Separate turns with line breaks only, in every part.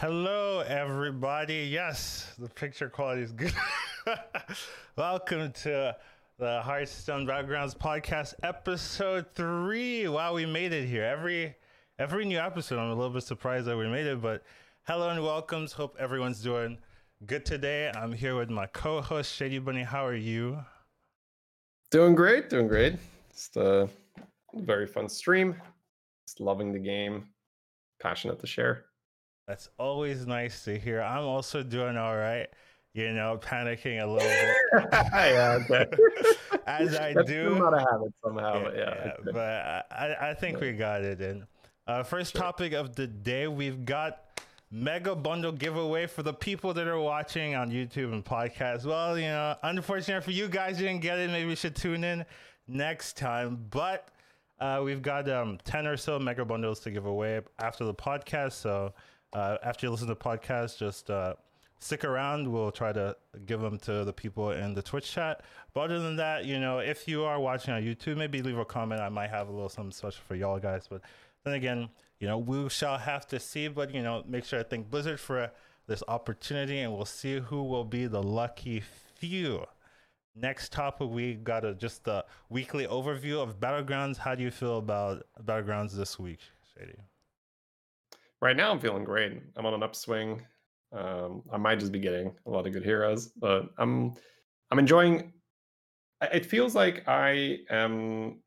Hello, everybody. Yes, the picture quality is good. Welcome to the Hearthstone Battlegrounds podcast, episode three. Wow, we made it here. Every every new episode, I'm a little bit surprised that we made it, but hello and welcomes. Hope everyone's doing good today. I'm here with my co-host Shady Bunny. How are you?
Doing great, doing great. It's a uh, very fun stream. Just loving the game. Passionate to share.
That's always nice to hear. I'm also doing all right. You know, panicking a little bit.
yeah, okay.
As I
That's
do.
a habit somehow,
Yeah,
but yeah.
yeah, but I, I- think we got it in. Uh, first
Sure.
topic of the day, we've got mega bundle giveaway for the people that are watching on YouTube and podcast. Well, you know, unfortunately for you guys, you didn't get it. Maybe you should tune in next time. But uh, we've got um, 10 or so mega bundles to give away after the podcast. So uh, after you listen to the podcast, just uh, stick around. We'll try to give them to the people in the Twitch chat. But other than that, you know, if you are watching on YouTube, maybe leave a comment. I might have a little something special for y'all guys. But then again, you know, we shall have to see. But, you know, make sure I thank Blizzard for this opportunity and we'll see who will be the lucky few. Next topic, we got a just a weekly overview of Battlegrounds. How do you feel about Battlegrounds this week, Shady?
Right now, I'm feeling great. I'm on an upswing. Um, I might just be getting a lot of good heroes, but I'm I'm enjoying. It feels like I am.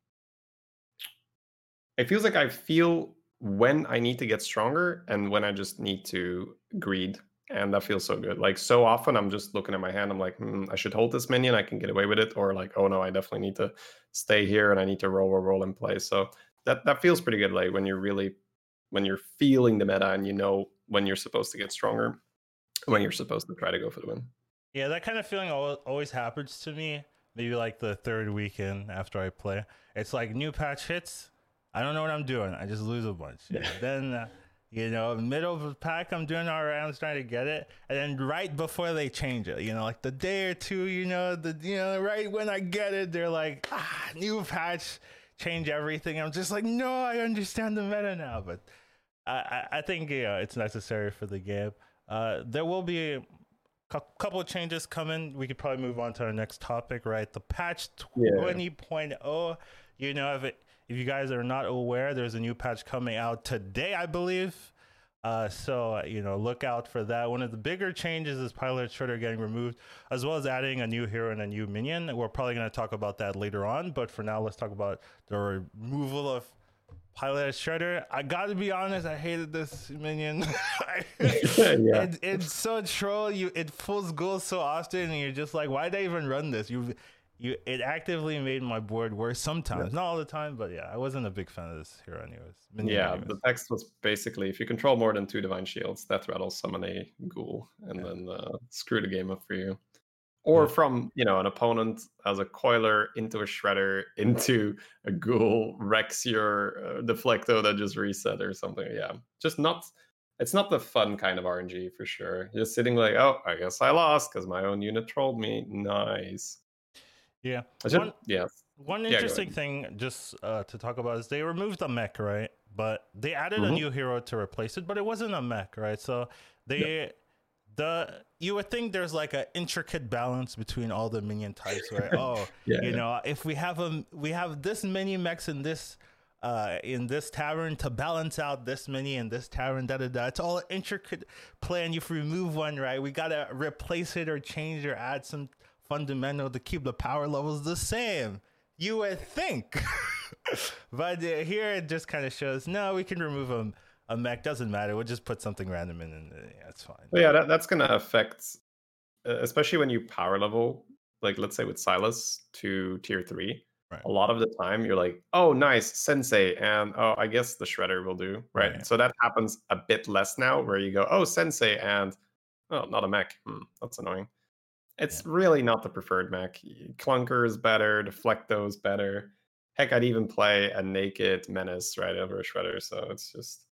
It feels like I feel when I need to get stronger and when I just need to greed, and that feels so good. Like so often, I'm just looking at my hand. I'm like, hmm, I should hold this minion. I can get away with it, or like, oh no, I definitely need to stay here and I need to roll, roll, roll and play. So that that feels pretty good. Like when you're really when you're feeling the meta and you know when you're supposed to get stronger, when you're supposed to try to go for the win.
Yeah, that kind of feeling always happens to me. Maybe like the third weekend after I play. It's like new patch hits. I don't know what I'm doing. I just lose a bunch.
Yeah.
Then, uh, you know, middle of the pack, I'm doing all right. I'm trying to get it. And then right before they change it, you know, like the day or two, you know, the you know, right when I get it, they're like, ah, new patch, change everything. I'm just like, no, I understand the meta now. But I, I, I think yeah, it's necessary for the game. Uh, there will be a couple of changes coming. We could probably move on to our next topic, right? The patch 20.0.
Yeah.
20.0. You know, if it, if you guys are not aware, there's a new patch coming out today, I believe. Uh, so you know, look out for that. One of the bigger changes is Pilot Shredder getting removed, as well as adding a new hero and a new minion. We're probably going to talk about that later on, but for now, let's talk about the removal of Pilot Shredder. I got to be honest, I hated this minion.
Yeah.
it, it's so troll. You it pulls goals so often, and you're just like, why did I even run this? You, you. It actively made my board worse sometimes, not all the time, but yeah, I wasn't a big fan of this hero, anyways. Minion
Yeah,
anyways.
the text was basically if you control more than two divine shields, death rattle summon a ghoul and
Yeah.
then uh, screw the game up for you. Or
Yeah.
from you know an opponent as a coiler into a shredder into a ghoul wrecks your uh, deflecto that just reset or something. Yeah, just not. It's not the fun kind of RNG for sure. You're just sitting like, oh, I guess I lost because my own unit trolled me. Nice.
yeah.
Should,
One-
yeah.
One
Yeah,
interesting thing, just uh, to talk about, is they removed the mech, right? But they added a
Mhm.
new hero to replace it, but it wasn't a mech, right? So they, the you would think there's like an intricate balance between all the minion types, right? oh,
Yeah,
you
yeah.
know, if we have a we have this many mechs in this. Uh, in this tavern to balance out this many in this tavern, da da da. It's all an intricate plan. If we remove one, right, we gotta replace it or change or add some fundamental to keep the power levels the same. You would think, but uh, here it just kind of shows no, we can remove a, a mech. Doesn't matter. We'll just put something random in, and uh, yeah, it's fine.
Well, yeah, that, that's going to affect, uh, especially when you power level, like let's say with Silas to tier three.
Right.
A lot of the time, you're like, "Oh, nice, Sensei," and oh, I guess the Shredder will do, right?
Right.
So that happens a bit less now, where you go, "Oh, Sensei," and oh, not a mech. Hmm, that's annoying. It's really not the preferred mech. Clunker is better. Deflecto is better. Heck, I'd even play a naked menace right over a shredder. So it's just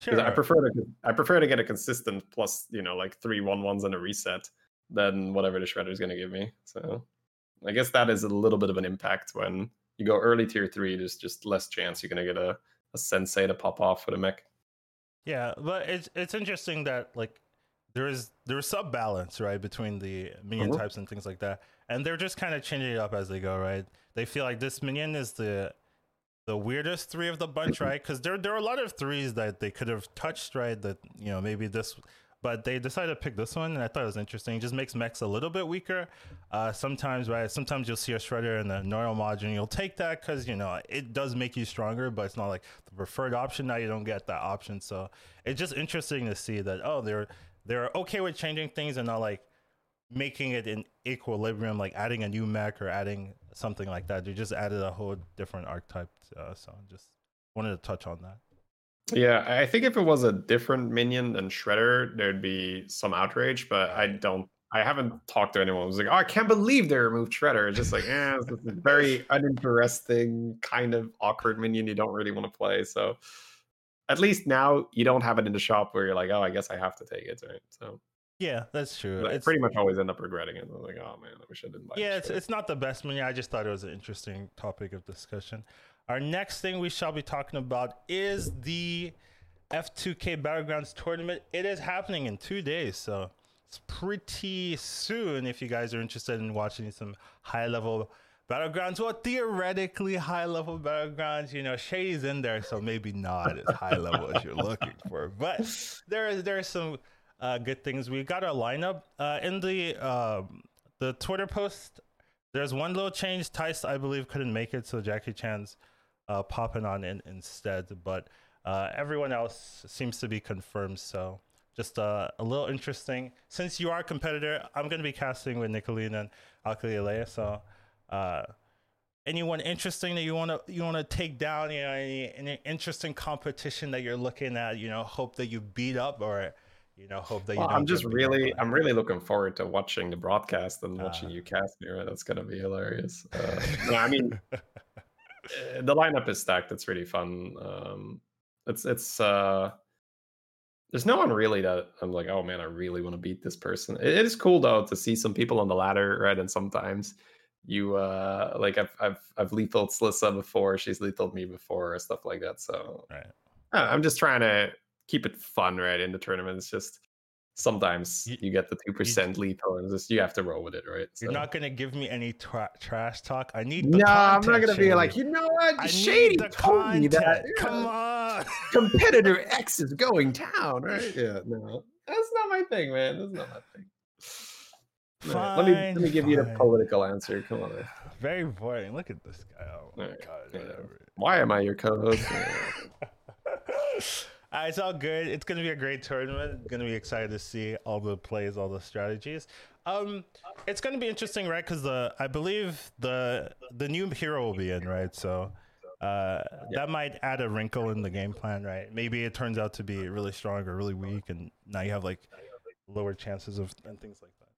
Sure.
I prefer to I prefer to get a consistent plus, you know, like three one ones and a reset than whatever the shredder is going to give me. So I guess that is a little bit of an impact when you go early tier three. There's just less chance you're going to get a, a sensei to pop off with a mech.
Yeah, but it's it's interesting that like there is there is some balance right between the minion
Mhm.
types and things like that, and they're just kind of changing it up as they go. Right? They feel like this minion is the the weirdest three of the bunch, right? Because there there are a lot of threes that they could have touched, right? That you know maybe this, but they decided to pick this one, and I thought it was interesting. It just makes mechs a little bit weaker. Uh, sometimes, right? Sometimes you'll see a shredder in a normal mod, and you'll take that because you know it does make you stronger, but it's not like the preferred option. Now you don't get that option, so it's just interesting to see that oh they're they're okay with changing things and not like making it in equilibrium, like adding a new mech or adding something like that. They just added a whole different archetype. Uh, so just wanted to touch on that.
Yeah, I think if it was a different minion than Shredder, there'd be some outrage, but I don't. I haven't talked to anyone who's like, "Oh, I can't believe they removed Shredder." It's just like, this is a very uninteresting, kind of awkward minion you don't really want to play. So, at least now you don't have it in the shop where you're like, "Oh, I guess I have to take it." Right? So,
Yeah, that's true.
I
It's
pretty much always end up regretting it. I'm like, "Oh man, I wish I didn't buy."
yeah, it's, it's not the best menu. I just thought it was an interesting topic of discussion. Our next thing we shall be talking about is the F2K Battlegrounds tournament. It is happening in two days, so it's pretty soon. If you guys are interested in watching some high level battlegrounds, well, theoretically high level battlegrounds, you know, Shady's in there, so maybe not as high level as you're looking for, but there is there are some uh, good things. We got our lineup uh, in the um, the Twitter post. There's one little change. Tice, I believe, couldn't make it, so Jackie Chan's uh, popping on in instead. But uh, everyone else seems to be confirmed. So just uh, a little interesting. Since you are a competitor, I'm going to be casting with Nicolene and Alkalilea. So uh, anyone interesting that you want to you want to take down? You know, any, any interesting competition that you're looking at? You know, hope that you beat up or you know hope that you.
Well,
don't
I'm just really. I'm really looking forward to watching the broadcast and
Uh.
watching you cast me. Right, that's gonna be hilarious. Uh, no, I mean, uh, the lineup is stacked. It's really fun. Um, it's it's uh, there's no one really that I'm like, oh man, I really want to beat this person. It, it is cool though to see some people on the ladder, right? And sometimes you uh like I've I've I've lethal Slissa before, she's lethal me before, stuff like that. So
Right.
I'm just trying to keep it fun, right? In the tournament, it's just sometimes
You-
you, get the two percent lethal, and just you have to roll with it, right?
You're not gonna give me any tra- trash talk. I need.
No, I'm not gonna be like, you know what?
I
Shady told me that.
Come on.
competitor X is going down, right? Yeah, no, that's not my thing, man. That's not my thing. Alright, let me let me
Fine,
give you the political answer. Come on. man.
Very boring. Look at this guy. Oh my
Alright,
god.
yeah. Why am I your co-host?
Uh, it's all good. It's gonna be a great tournament. Gonna be excited to see all the plays, all the strategies. Um, it's gonna be interesting, right? Because the I believe the the new hero will be in, right? So uh, that might add a wrinkle in the game plan, right? Maybe it turns out to be really strong or really weak, and now you have like lower chances of and things like that.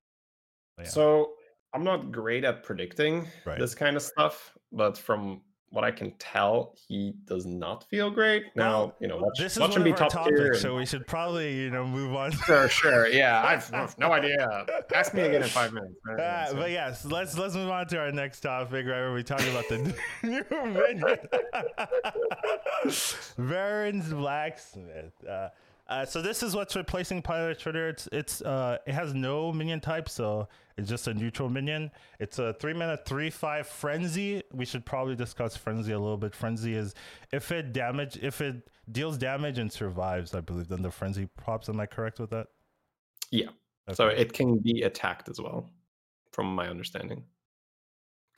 But yeah.
So I'm not great at predicting
Right.
this kind of stuff, but from what I can tell, he does not feel great. Now,
Well,
you know, watch,
this is
watch
one
him be
our
top tier.
topics,
and-
so we should probably you know move on.
Sure, sure. Yeah, I've, I've no idea. Ask me again in five minutes. right?
Uh,
so-
but yes, let's let's move on to our next topic, right? Where we talk about the new minion, Barrens Blacksmith. Uh, uh, so this is what's replacing Pilot Shredder. It's it's uh it has no minion type, so it's just a neutral minion. It's a three mana three five frenzy. We should probably discuss frenzy a little bit. Frenzy is if it damage if it deals damage and survives, I believe, then the frenzy pops. Am I correct with that?
Yeah. So it can be attacked as well, from my understanding,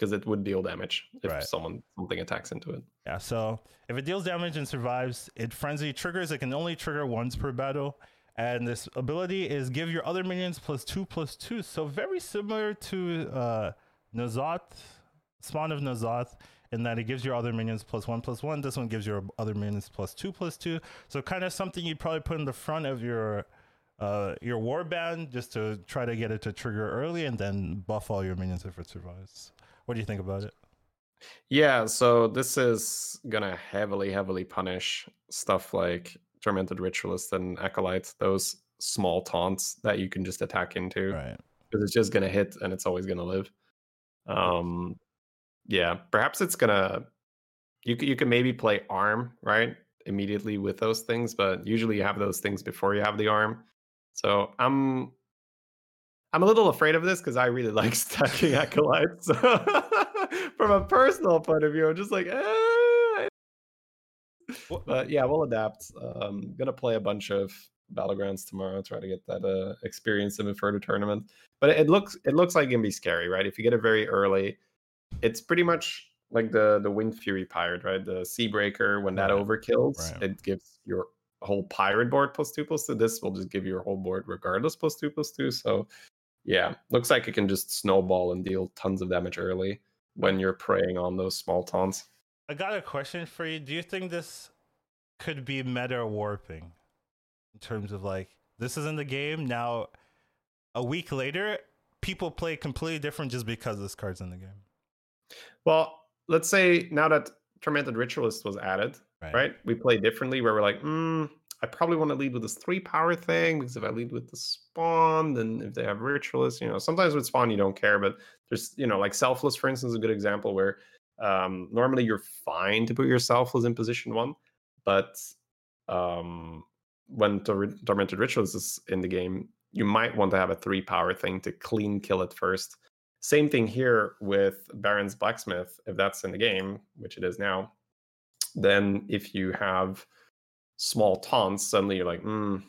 because it would deal damage if
Right.
someone something attacks into it.
Yeah, so if it deals damage and survives, it frenzy triggers. It can only trigger once per battle. And this ability is give your other minions plus two plus two. So very similar to uh N'Zoth, Spawn of N'Zoth, in that it gives your other minions plus one plus one. This one gives your other minions plus two plus two. So kind of something you'd probably put in the front of your uh your warband just to try to get it to trigger early and then buff all your minions if it survives. What do you think about it?
Yeah, so this is gonna heavily, heavily punish stuff like Tormented Ritualist and Acolyte, those small taunts that you can just attack into.
Right.
because it's just gonna hit and it's always gonna live. Um, yeah, perhaps it's gonna. You you can maybe play arm right immediately with those things, but usually you have those things before you have the arm. So I'm I'm a little afraid of this because I really like stacking acolytes. From a personal point of view, I'm just like, eh. but yeah, we'll adapt. Um, gonna play a bunch of battlegrounds tomorrow, try to get that uh, experience in the further tournament. But it looks it looks like it can be scary, right? If you get it very early, it's pretty much like the the Wind Fury pirate, right? The Sea Breaker. When that
Right.
overkills,
Right.
it gives your whole pirate board plus two plus two. This will just give your whole board regardless plus two plus two. So yeah, looks like it can just snowball and deal tons of damage early when you're preying on those small taunts.
I got a question for you. Do you think this could be meta warping in terms of like this is in the game now? A week later, people play completely different just because this card's in the game.
Well, let's say now that Tormented Ritualist was added, right? We play differently where we're like, mm, I probably want to lead with this three power thing because if I lead with the spawn, then if they have ritualist, you know, sometimes with spawn you don't care, but there's, you know, like selfless, for instance, is a good example where um, normally you're fine to put your selfless in position one, but um, when Tor- Tormented Ritualist is in the game, you might want to have a three power thing to clean kill it first. Same thing here with Barrens Blacksmith, if that's in the game, which it is now. Then if you have small taunts, suddenly you're like, mm,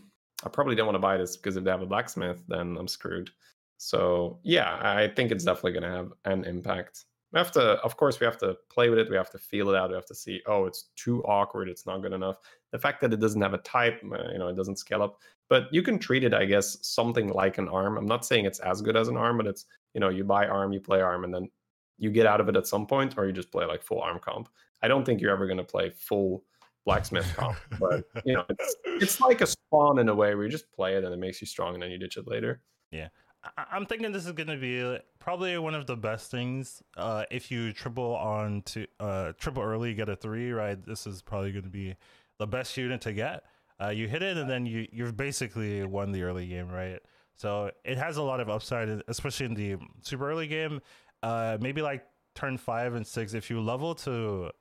I probably don't want to buy this because if they have a blacksmith, then I'm screwed. So yeah, I think it's definitely going to have an impact. We have to, of course, we have to play with it. We have to feel it out. We have to see, oh, it's too awkward. It's not good enough. The fact that it doesn't have a type, uh, you know, it doesn't scale up. But you can treat it, I guess, something like an arm. I'm not saying it's as good as an arm, but it's, you know, you buy arm, you play arm, and then you get out of it at some point, or you just play like full arm comp. I don't think you're ever going to play full blacksmith comp, but you know, it's it's like a spawn in a way where you just play it and it makes you strong, and then you ditch it later.
I- I'm thinking this is going to be probably one of the best things. Uh, if you triple on to uh, triple early, get a three, right? This is probably going to be the best unit to get. Uh, you hit it, and then you you've basically won the early game, right? So it has a lot of upside, especially in the super early game. Uh, maybe like turn five and six, if you level to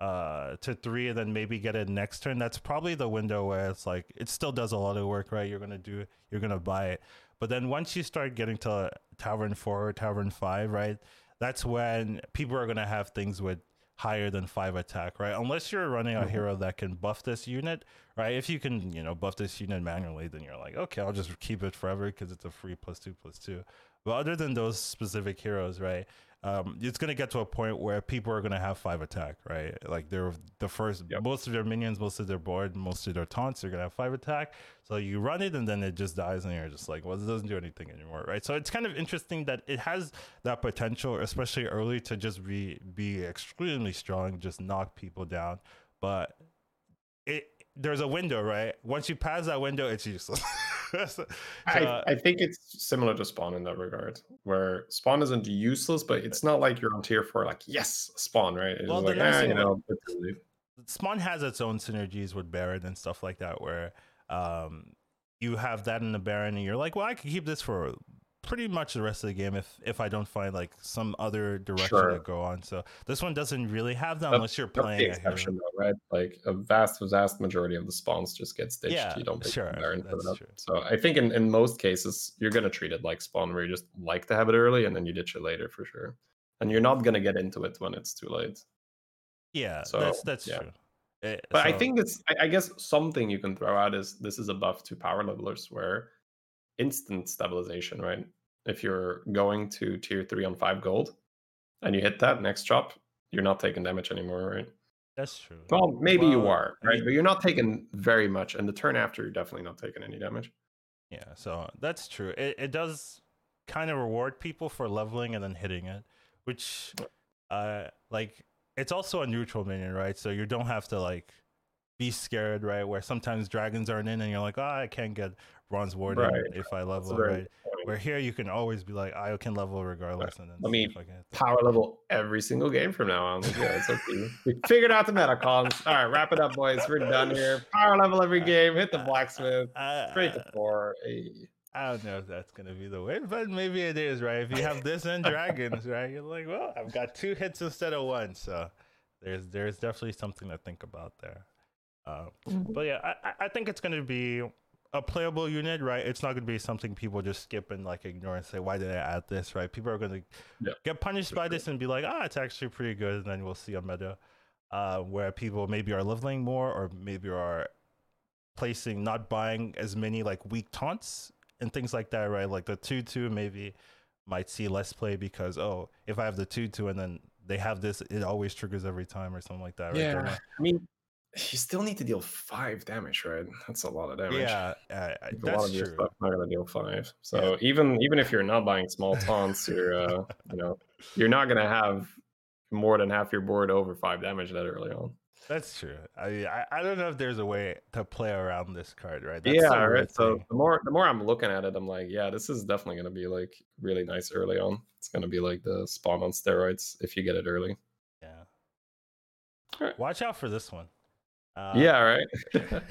uh to three and then maybe get it next turn that's probably the window where it's like it still does a lot of work right? You're gonna do you're gonna buy it. But then once you start getting to tavern four tavern five right that's when people are gonna have things with higher than five attack right? Unless you're running a
Mhm.
hero that can buff this unit right? If you can you know buff this unit manually then you're like okay i'll just keep it forever because it's a free plus two plus two. But other than those specific heroes right um, it's gonna get to a point where people are gonna have five attack, right? Like they're the first,
Yep.
most of their minions, most of their board, most of their taunts, they're gonna have five attack. So you run it and then it just dies, and you're just like, well, it doesn't do anything anymore, right? So it's kind of interesting that it has that potential, especially early, to just be be extremely strong, just knock people down. But it there's a window, right? Once you pass that window, it's useless. So,
I, I think it's similar to Spawn in that regard, where Spawn isn't useless, but it's not like you're on tier four, like yes, Spawn, right? It's
Well, the
like, eh, you know,
Spawn has its own synergies with Baron and stuff like that, where um, you have that in the Baron, and you're like, well, I could keep this for pretty much the rest of the game if if I don't find like some other direction
Sure.
to go on. So this one doesn't really have that unless you're
that's the
playing
exception, though, right? Like a vast, vast majority of the spawns just get stitched.
Yeah,
you don't pick
sure,
the Baron for
that's
that.
true.
So I think in, in most cases, you're going to treat it like Spawn, where you just like to have it early and then you ditch it later for sure. And you're not going to get into it when it's too late.
Yeah,
So,
that's that's
yeah.
true. Eh,
But I think it's, I, I guess something you can throw out is this is a buff to power levelers where instant stabilization, right? If you're going to tier three on five gold and you hit that next drop, you're not taking damage anymore, right?
that's true.
Well, maybe you
Well,
are,
I
right?
mean-
but you're not taking very much. And the turn after, you're definitely not taking any damage.
Yeah, so that's true. It it does kind of reward people for leveling and then hitting it, which uh like it's also a neutral minion, right? So you don't have to like be scared, right? Where sometimes dragons aren't in and you're like, oh, I can't get bronze warden
Right,
if I level, right?
point.
Where here you can always be like, I can level regardless, and then
Let me
I can hit them.
Power level every single game from now on. Like, yeah, it's okay. we figured out the meta cons. All right, wrap it up, boys. We're done here. Power level every uh, game. Hit the blacksmith.
Uh,
Straight to uh, four. Hey.
I don't know if that's gonna be the way, but maybe it is, right? If you have this and dragons, right? You're like, well, I've got two hits instead of one, so there's there's definitely something to think about there. Uh, mm-hmm. But yeah, I, I think it's going to be a playable unit, right? It's not going to be something people just skip and like ignore and say, "Why did I add this?" Right? People are going to yeah. get punished by this and be like, "Ah, it's actually pretty good," and then we'll see a meta uh, where people maybe are leveling more or maybe are placing, not buying as many like weak taunts and things like that, right? Like the two two maybe might see less play because oh, if I have the two two and then they have this, it always triggers every time or something like that. Right?
Yeah, I mean, you still need to deal five damage, right? That's a lot of damage.
Yeah, uh, that's a lot of true. your stuff
not gonna deal five. So yeah. even even if you're not buying small taunts, you're uh, you know you're not gonna have more than half your board over five damage that early on.
That's true. I, I, I don't know if there's a way to play around this card, right?
That's yeah, right. So the more the more I'm looking at it, I'm like, yeah, this is definitely gonna be like really nice early on. It's gonna be like the spawn on steroids if you get it early.
Yeah. Right. Watch out for this one.
Uh, yeah, right.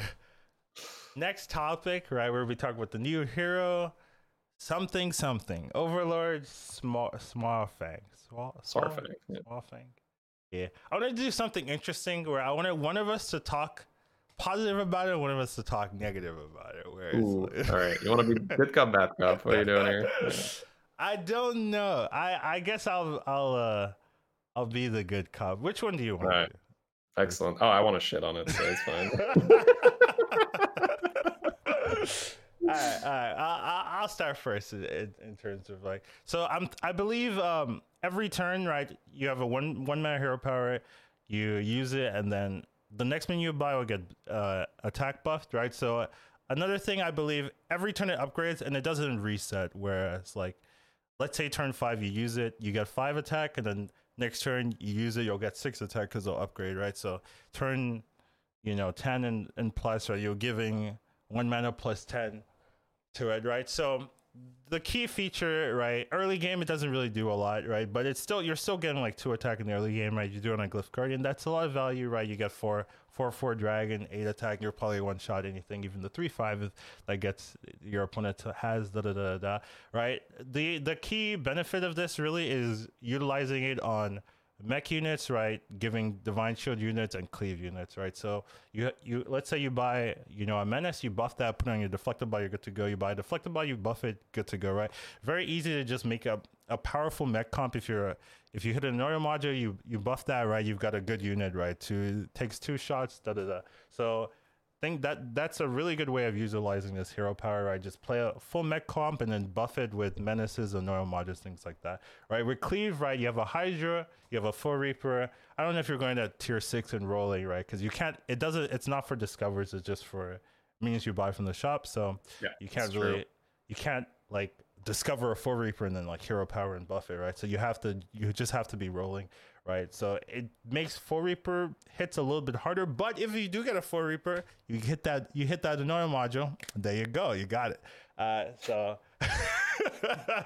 next topic, right, where we talk about the new hero, something something, Overlord, small small fang, small small, fang, yeah. Saurfang. Yeah, I want to do something interesting where I wanted one of us to talk positive about it, one of us to talk negative about it. Where
Ooh, all right, you want to be good cop, bad cop? What are you doing here?
I don't know. I I guess I'll I'll uh I'll be the good cop. Which one do you want? All right.
Excellent. Oh, I want to shit on it, so it's fine.
all right, all right. I, will start first in, in, terms of like. So I'm. I believe um, every turn, right? You have a one one mana hero power. You use it, and then the next minion you buy will get uh, attack buffed, right? So uh, another thing I believe every turn it upgrades and it doesn't reset. Whereas like, let's say turn five you use it, you get five attack, and then next turn you use it, you'll get six attack because they'll upgrade, right? So turn, you know, ten and, and plus, right? You're giving one mana plus ten to it, right? So the key feature, right? Early game, it doesn't really do a lot, right? But it's still you're still getting like two attack in the early game, right? You do it on Glyph Guardian, that's a lot of value, right? You get four, four, four dragon, eight attack. You're probably one shot anything, even the three five that gets your opponent has da da da da, right? The the key benefit of this really is utilizing it on mech units, right? Giving divine shield units and cleave units, right? So you you let's say you buy you know a menace, you buff that, put on your deflectable, you're good to go. You buy a deflectable, you buff it, good to go, right? Very easy to just make a, a powerful mech comp if you're if you hit a Noro module, you you buff that, right? You've got a good unit, right? Two takes two shots, da da da. So think that that's a really good way of utilizing this hero power, right? Just play a full mech comp and then buff it with menaces and normal modules, things like that, right? With cleave, right? You have a Hydra, you have a Foe Reaper. I don't know if you're going to tier six and rolling, right? Because you can't. It doesn't. It's not for discovers. It's just for means you buy from the shop. So yeah, you can't really. True. You can't like discover a Foe Reaper and then like hero power and buff it, right? So you have to. You just have to be rolling right? So it makes Foe Reaper hits a little bit harder. But if you do get a Foe Reaper, you hit that you hit that annoying module. There you go, you got it. Uh, so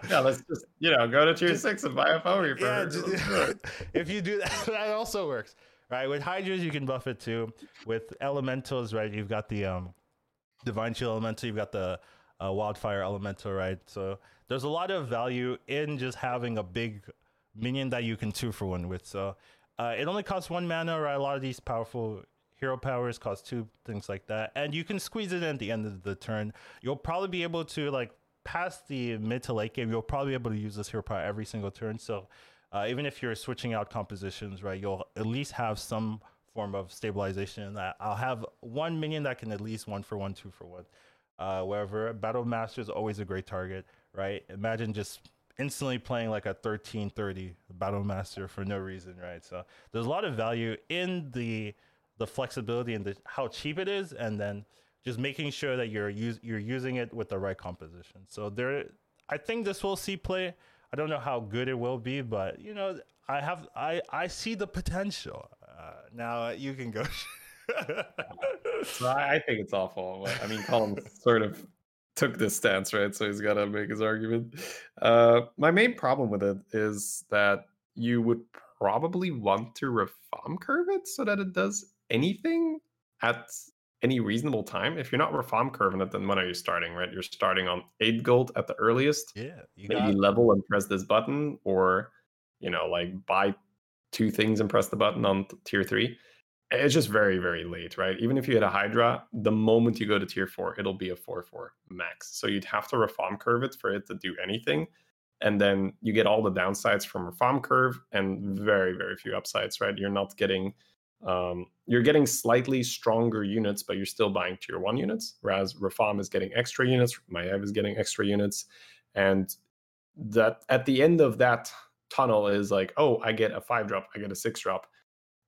yeah, let's just you know go to tier six and buy a Foe Reaper. Yeah, just,
if you do that, that also works. Right, with Hydras you can buff it too. With Elementals, right, you've got the um, Divine Chill Elemental, you've got the uh, Wildfire Elemental, right? So there's a lot of value in just having a big minion that you can two for one with. So uh, it only costs one mana, right? A lot of these powerful hero powers cost two, things like that. And you can squeeze it in at the end of the turn. You'll probably be able to, like, past the mid to late game, you'll probably be able to use this hero power every single turn. So uh, even if you're switching out compositions, right, you'll at least have some form of stabilization. I'll have one minion that can at least one for one, two for one. Uh, wherever Battle Master is always a great target, right? Imagine just instantly playing like a 1330 battle master for no reason right? So there's a lot of value in the the flexibility and the how cheap it is and then just making sure that you're use, you're using it with the right composition. So there i think this will see play. I don't know how good it will be but you know i have i i see the potential. Uh, now you can go.
So I think it's awful. I mean, Colin sort of took this stance, right? So he's got to make his argument. Uh, my main problem with it is that you would probably want to reform curve it so that it does anything at any reasonable time. If you're not reform curving it, then when are you starting, right? You're starting on eight gold at the earliest.
Yeah.
maybe got... level and press this button, or, you know, like buy two things and press the button on tier three. It's just very very late right? Even if you hit a hydra the moment you go to tier 4 it'll be a 4-4 max. So you'd have to reform curve it for it to do anything. And then you get all the downsides from reform curve and very very few upsides right? You're not getting um, you're getting slightly stronger units but you're still buying tier 1 units whereas reform is getting extra units Maiev is getting extra units. And that at the end of that tunnel is like oh i get a 5 drop i get a 6 drop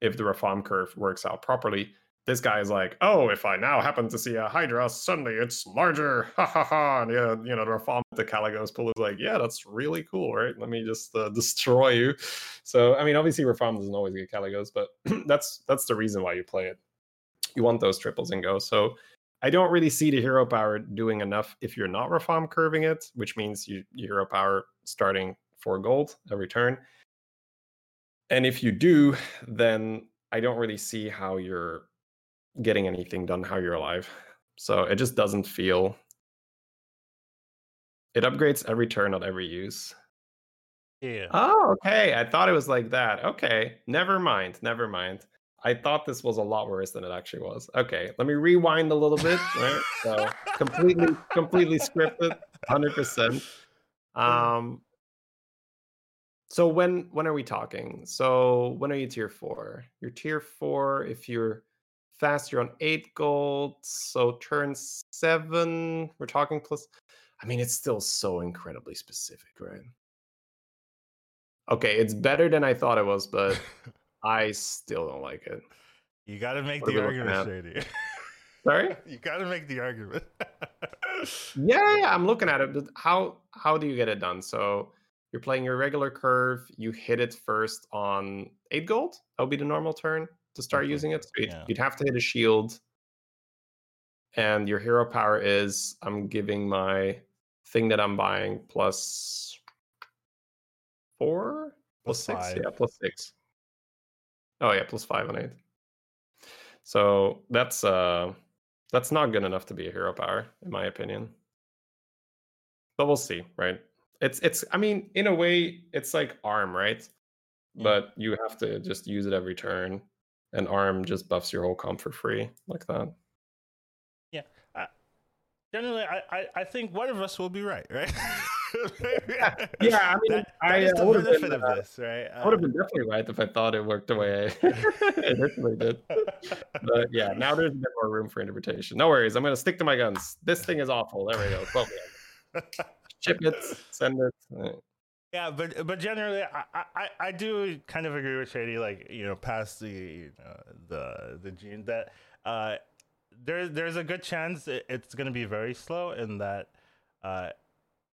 if the reform curve works out properly. This guy is like, oh, if I now happen to see a Hydra, suddenly it's larger. Ha ha ha. And yeah, you know, the reform the Kalecgos pull is like, yeah, that's really cool, right? Let me just uh, destroy you. So, I mean, obviously, reform doesn't always get Kalecgos, but that's that's the reason why you play it. You want those triples and go. So, I don't really see the hero power doing enough if you're not reform curving it, which means you, your hero power starting for gold every turn and if you do, then I don't really see how you're getting anything done, how you're alive. So it just doesn't feel. It upgrades every turn, not every use.
Yeah.
Oh, okay. I thought it was like that. Okay. Never mind. Never mind. I thought this was a lot worse than it actually was. Okay. Let me rewind a little bit. Right. So completely, completely scripted, 100%. Um, so when when are we talking? So when are you tier four? You're tier four if you're fast, you're on eight gold. So turn seven, we're talking plus. I mean, it's still so incredibly specific, right? Okay, it's better than I thought it was, but I still don't like it.
You got to make what the argument, Shady.
Sorry,
you got to make the argument.
yeah, yeah, I'm looking at it. How how do you get it done? So you're playing your regular curve. You hit it first on eight gold. That would be the normal turn to start okay. using it. So you'd, yeah. you'd have to hit a shield. And your hero power is I'm giving my thing that I'm buying plus four, plus, plus six. Five. Yeah, plus six. Oh yeah, plus five on eight. So that's uh that's not good enough to be a hero power, in my opinion. But we'll see, right? It's it's I mean, in a way, it's like arm, right? Mm. But you have to just use it every turn, and arm just buffs your whole comp for free, like that.
Yeah. Uh, generally, I, I I think one of us will be right, right?
yeah, yeah. I mean, that, that I,
the benefit been, of uh, this, right?
I would have been definitely right if I thought it worked the way it definitely did. But yeah, now there's a bit more room for interpretation. No worries. I'm going to stick to my guns. This thing is awful. There we go ship it, send it.
Yeah, but but generally, I, I, I do kind of agree with Shady. Like you know, past the you know, the the gene that uh, there there's a good chance it's going to be very slow in that uh,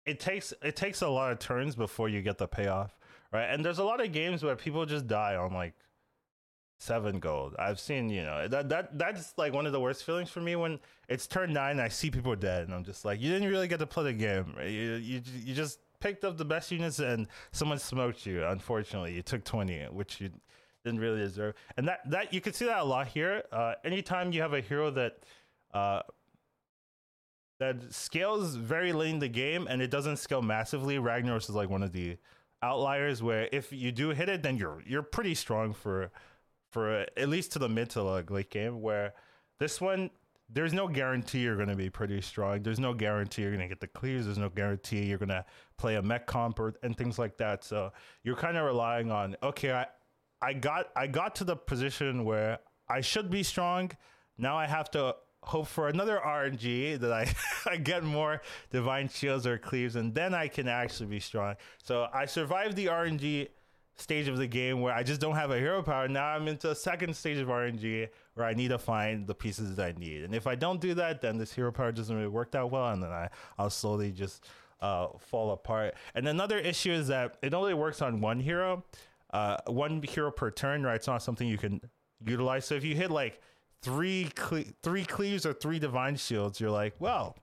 it takes it takes a lot of turns before you get the payoff, right? And there's a lot of games where people just die on like seven gold. I've seen, you know, that that that's like one of the worst feelings for me when it's turn nine and I see people dead, and I'm just like, you didn't really get to play the game. You you you just picked up the best units and someone smoked you. Unfortunately, you took twenty, which you didn't really deserve. And that that you can see that a lot here. Uh, anytime you have a hero that. Uh, that scales very late in the game and it doesn't scale massively. Ragnaros is like one of the outliers where if you do hit it, then you're you're pretty strong for for at least to the mid to late game. Where this one, there's no guarantee you're going to be pretty strong. There's no guarantee you're going to get the clears. There's no guarantee you're going to play a mech comp or, and things like that. So you're kind of relying on okay, I I got I got to the position where I should be strong. Now I have to hope for another RNG that I, I get more divine shields or cleaves, and then I can actually be strong. So I survived the RNG stage of the game where I just don't have a hero power. Now I'm into a second stage of RNG where I need to find the pieces that I need. And if I don't do that, then this hero power doesn't really work that well, and then I I'll slowly just uh, fall apart. And another issue is that it only works on one hero, uh, one hero per turn. Right? It's not something you can utilize. So if you hit like three cle- three cleaves or three divine shields, you're like, well.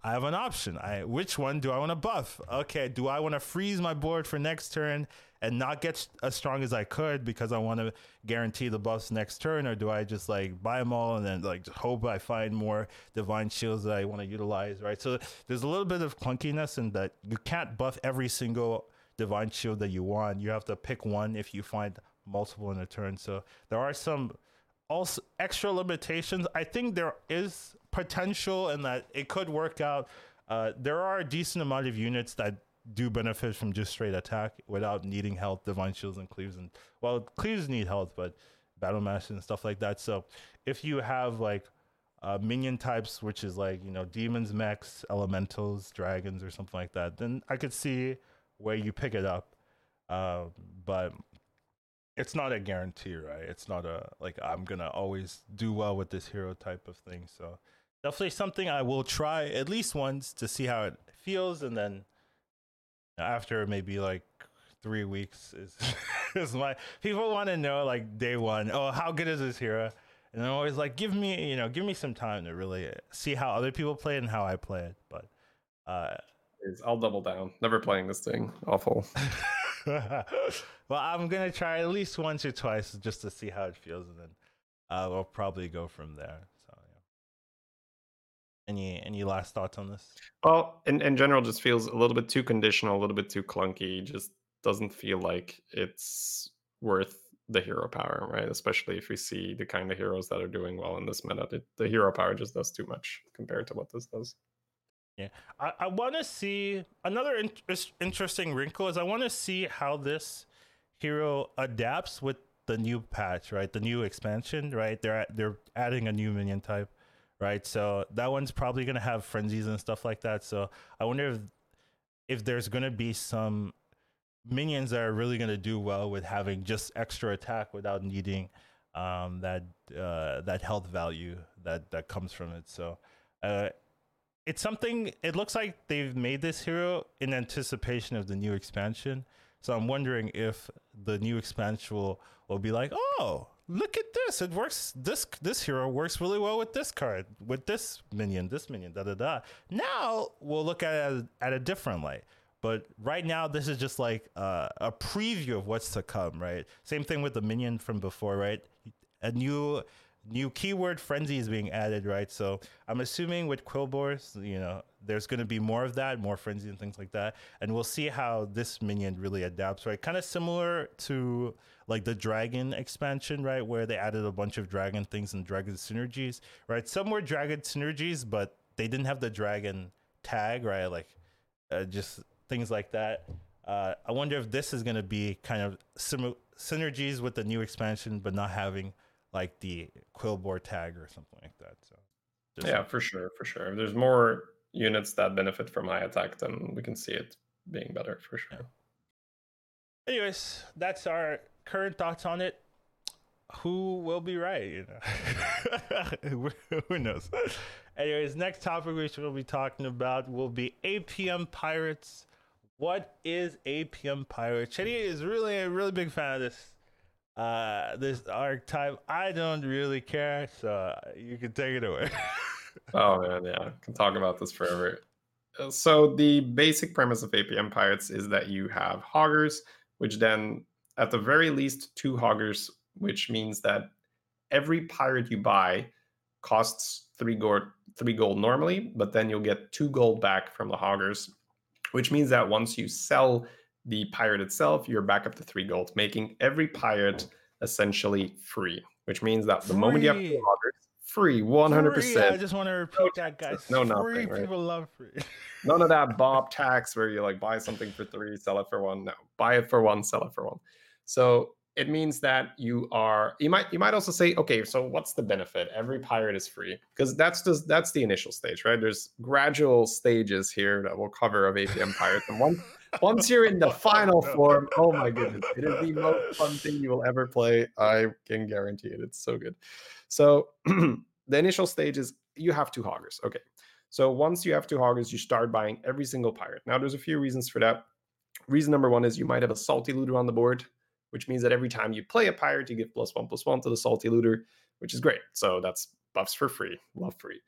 I have an option. I which one do I want to buff? Okay, do I want to freeze my board for next turn and not get as strong as I could because I want to guarantee the buffs next turn, or do I just like buy them all and then like hope I find more divine shields that I want to utilize, right? So there's a little bit of clunkiness in that you can't buff every single divine shield that you want. You have to pick one if you find multiple in a turn. So there are some also extra limitations. I think there is potential in that it could work out. Uh, there are a decent amount of units that do benefit from just straight attack without needing health. Divine shields and cleaves and well, cleaves need health, but battle mash and stuff like that. So if you have like uh, minion types, which is like you know demons, mechs, elementals, dragons, or something like that, then I could see where you pick it up. Uh, but it's not a guarantee, right? It's not a like I'm gonna always do well with this hero type of thing. So definitely something I will try at least once to see how it feels, and then after maybe like three weeks is is my people want to know like day one. Oh, how good is this hero? And I'm always like, give me, you know, give me some time to really see how other people play it and how I play it. But uh,
I'll double down. Never playing this thing. Awful.
well, I'm gonna try at least once or twice just to see how it feels, and then uh, we'll probably go from there. Any any last thoughts on this?
Well, in in general, just feels a little bit too conditional, a little bit too clunky. Just doesn't feel like it's worth the hero power, right? Especially if we see the kind of heroes that are doing well in this meta. It, the hero power just does too much compared to what this does.
Yeah, I, I want to see another in- interesting wrinkle is I want to see how this hero adapts with the new patch, right? The new expansion, right? They're they're adding a new minion type, right? So that one's probably gonna have frenzies and stuff like that. So I wonder if if there's gonna be some minions that are really gonna do well with having just extra attack without needing um, that uh, that health value that that comes from it. So. Uh, it's something it looks like they've made this hero in anticipation of the new expansion so i'm wondering if the new expansion will, will be like oh look at this. It works. This this hero works really well with this card with this minion this minion da da da. Now we'll look at it at a different light. But right now this is just like uh, a preview of what's to come right? Same thing with the minion from before right? A new new keyword frenzy is being added, right? So I'm assuming with Quilboars, you know, there's going to be more of that, more frenzy and things like that, and we'll see how this minion really adapts, right? Kind of similar to like the dragon expansion, right, where they added a bunch of dragon things and dragon synergies, right? Some were dragon synergies, but they didn't have the dragon tag, right? Like uh, just things like that. Uh, I wonder if this is going to be kind of sim- synergies with the new expansion, but not having like the Quilboar tag or something like that. So
yeah, for sure, for sure. If there's more units that benefit from high attack, then we can see it being better for sure.
Yeah. Anyways, that's our current thoughts on it. Who will be right? You know, who knows? Anyways, next topic we will be talking about will be APM Pirates. What is APM Pirates? Shady is really a really big fan of this uh, this archetype. I don't really care, so you can take it away.
oh man, yeah, can talk about this forever. So the basic premise of APM Pirates is that you have hoggers, which then, at the very least, two hoggers, which means that every pirate you buy costs three gold, three gold normally, but then you'll get two gold back from the hoggers, which means that once you sell the pirate itself, you're back up to three gold, making every pirate essentially free, which means that the free. moment you have two hoggers, free, 100%. Free. I
just want to repeat no that, guys. No, free. Nothing, right? People love free.
None of that Bob tax where you like buy something for three, sell it for one. No, buy it for one, sell it for one. So it means that you are you might you might also say okay so what's the benefit? Every pirate is free. Because that's just that's the initial stage right? There's gradual stages here that we'll cover of apm pirates and once once you're in the final form oh my goodness it is the most fun thing you will ever play i can guarantee it it's so good. So the initial stage is you have two hoggers okay. So once you have two hoggers you start buying every single pirate. Now there's a few reasons for that. Reason number one is you might have a salty looter on the board which means that every time you play a pirate, you get plus one plus one to the salty looter, which is great. So that's buffs for free, love free.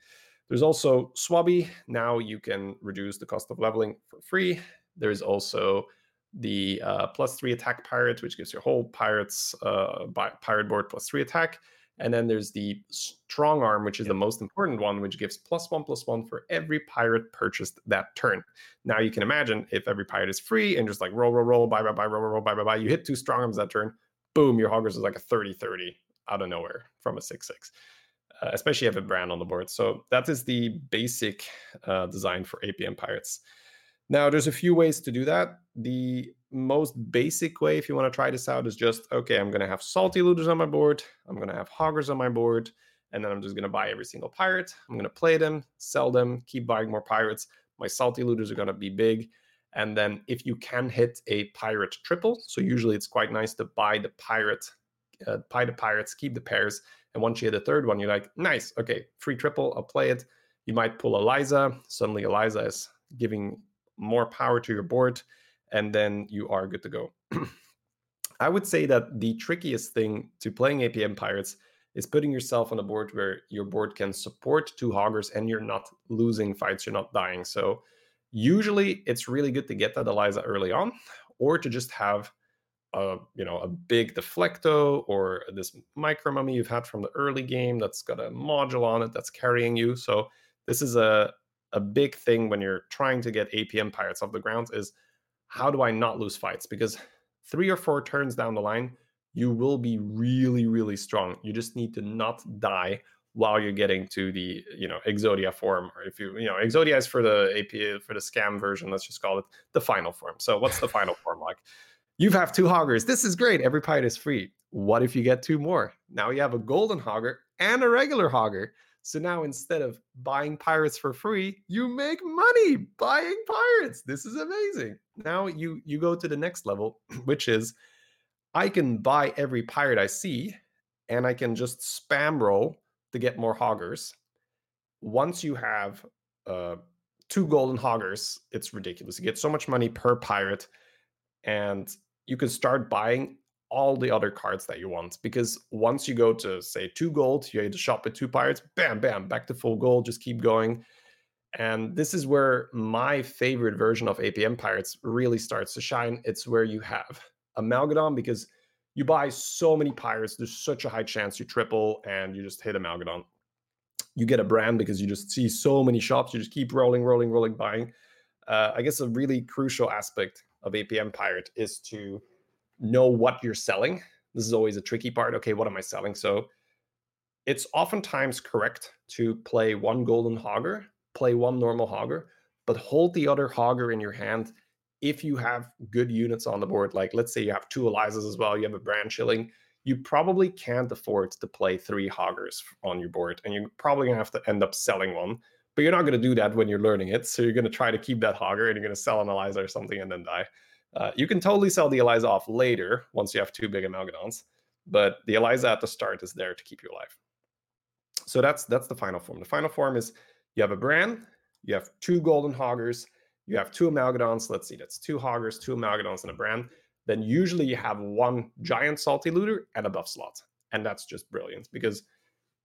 There's also Swabby. Now you can reduce the cost of leveling for free. There's also the uh, plus three attack pirate, which gives your whole pirates uh, pirate board plus three attack. And then there's the strong arm, which is the most important one, which gives plus one plus one for every pirate purchased that turn. Now you can imagine if every pirate is free and just like roll, roll, roll, buy, buy, buy, roll, roll, roll, buy, buy, buy, you hit two strong arms that turn, boom, your hoggers is like a 30 30. out of nowhere from a six six, uh, especially if a Brann on the board. So that is the basic uh, design for APM pirates. Now, there's a few ways to do that. The most basic way, if you want to try this out, is just okay. I'm going to have salty looters on my board. I'm going to have hoggers on my board, and then I'm just going to buy every single pirate. I'm going to play them, sell them, keep buying more pirates. My salty looters are going to be big. And then if you can hit a pirate triple, so usually it's quite nice to buy the pirate, uh, buy the pirates, keep the pairs. And once you hit a third one, you're like, nice, okay, free triple, I'll play it. You might pull Eliza. Suddenly Eliza is giving more power to your board, and then you are good to go. I would say that the trickiest thing to playing APM Pirates is putting yourself on a board where your board can support two hoggers and you're not losing fights, you're not dying. So usually it's really good to get that Eliza early on, or to just have a you know a big deflecto or this micro mummy you've had from the early game that's got a module on it that's carrying you. So this is a a big thing when you're trying to get APM pirates off the ground is how do I not lose fights? Because three or four turns down the line, you will be really, really strong. You just need to not die while you're getting to the you know Exodia form, or if you you know Exodia is for the API for the scam version. Let's just call it the final form. So what's the final form like? You have two hoggers. This is great. Every pirate is free. What if you get two more? Now you have a golden hogger and a regular hogger. So now instead of buying pirates for free, you make money buying pirates. This is amazing. Now you you go to the next level, which is I can buy every pirate I see and I can just spam roll to get more hoggers. Once you have uh, two golden hoggers, it's ridiculous. You get so much money per pirate and you can start buying all the other cards that you want because once you go to say two gold you hit to shop with two pirates bam bam back to full gold just keep going. And this is where my favorite version of apm pirates really starts to shine. It's where you have a Malgadon because you buy so many pirates there's such a high chance you triple and you just hit a Malgadon you get a Brann because you just see so many shops you just keep rolling rolling rolling buying. Uh, i guess a really crucial aspect of apm pirate is to know what you're selling. This is always a tricky part. Okay, what am I selling? So it's oftentimes correct to play one golden hogger, play one normal hogger, but hold the other hogger in your hand if you have good units on the board. Like let's say you have two Elizas as well, you have a Brann shilling, you probably can't afford to play three hoggers on your board, and you're probably gonna have to end up selling one. But you're not gonna do that when you're learning it. So you're gonna try to keep that hogger and you're gonna sell an Eliza or something and then die. Uh, you can totally sell the Eliza off later once you have two big Amalgadons, but the Eliza at the start is there to keep you alive. So that's that's the final form. The final form is you have a Brann, you have two golden hoggers, you have two Amalgadons. Let's see, that's two hoggers, two Amalgadons, and a Brann. Then usually you have one giant salty looter and a buff slot, and that's just brilliant because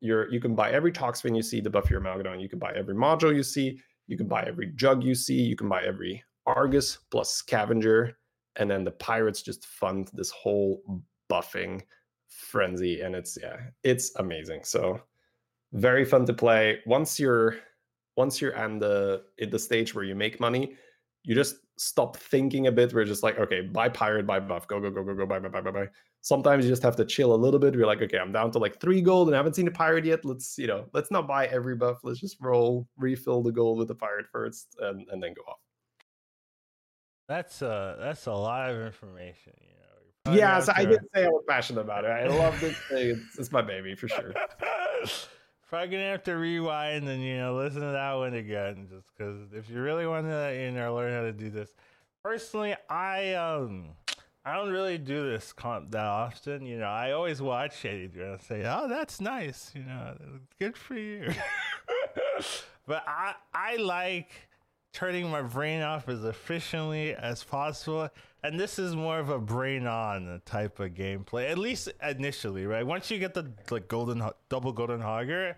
you're you can buy every Toxfin you see to buff your Amalgadon. You can buy every module you see. You can buy every jug you see. You can buy every Argus plus Scavenger, and then the Pirates just fund this whole buffing frenzy, and it's yeah, it's amazing. So very fun to play. Once you're once you're at the in the stage where you make money, you just stop thinking a bit. We're just like, okay, buy pirate, buy buff, go, go, go, go, go, buy, buy, buy, buy, buy. Sometimes you just have to chill a little bit. We're like, okay, I'm down to like three gold and I haven't seen a pirate yet. Let's, you know, let's not buy every buff. Let's just roll, refill the gold with the pirate first, and, and then go off.
That's uh that's a lot of information, you
know. Yes, I did say I was passionate about it. I love this thing. It's, it's my baby for sure.
Probably gonna have to rewind and you know listen to that one again, just because if you really want to you know learn how to do this. Personally, I um I don't really do this comp that often. You know, I always watch it and say, "Oh, that's nice." You know, good for you. but I I like turning my brain off as efficiently as possible. And this is more of a brain on type of gameplay, at least initially, right? Once you get the like golden double golden hogger,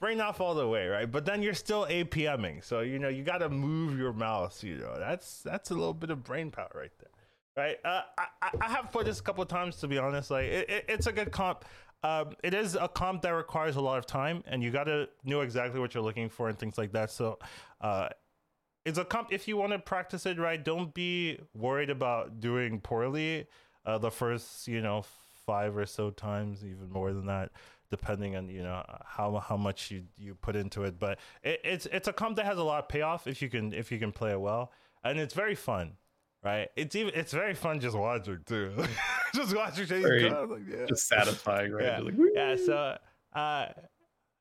brain off all the way, right? But then you're still APMing, so you know you got to move your mouse. You know that's that's a little bit of brain power right there, right? Uh, I I have played this a couple times to be honest. Like it, it, it's a good comp. Um, it is a comp that requires a lot of time, and you got to know exactly what you're looking for and things like that. So, uh, it's a comp if you want to practice it right don't be worried about doing poorly uh, the first you know five or so times, even more than that, depending on you know how how much you you put into it. But it, it's it's a comp that has a lot of payoff if you can if you can play it well, and it's very fun. Right, it's even it's very fun just watching too. just watching
Very-
like, yeah.
Just satisfying, right?
Yeah.
Like,
yeah so uh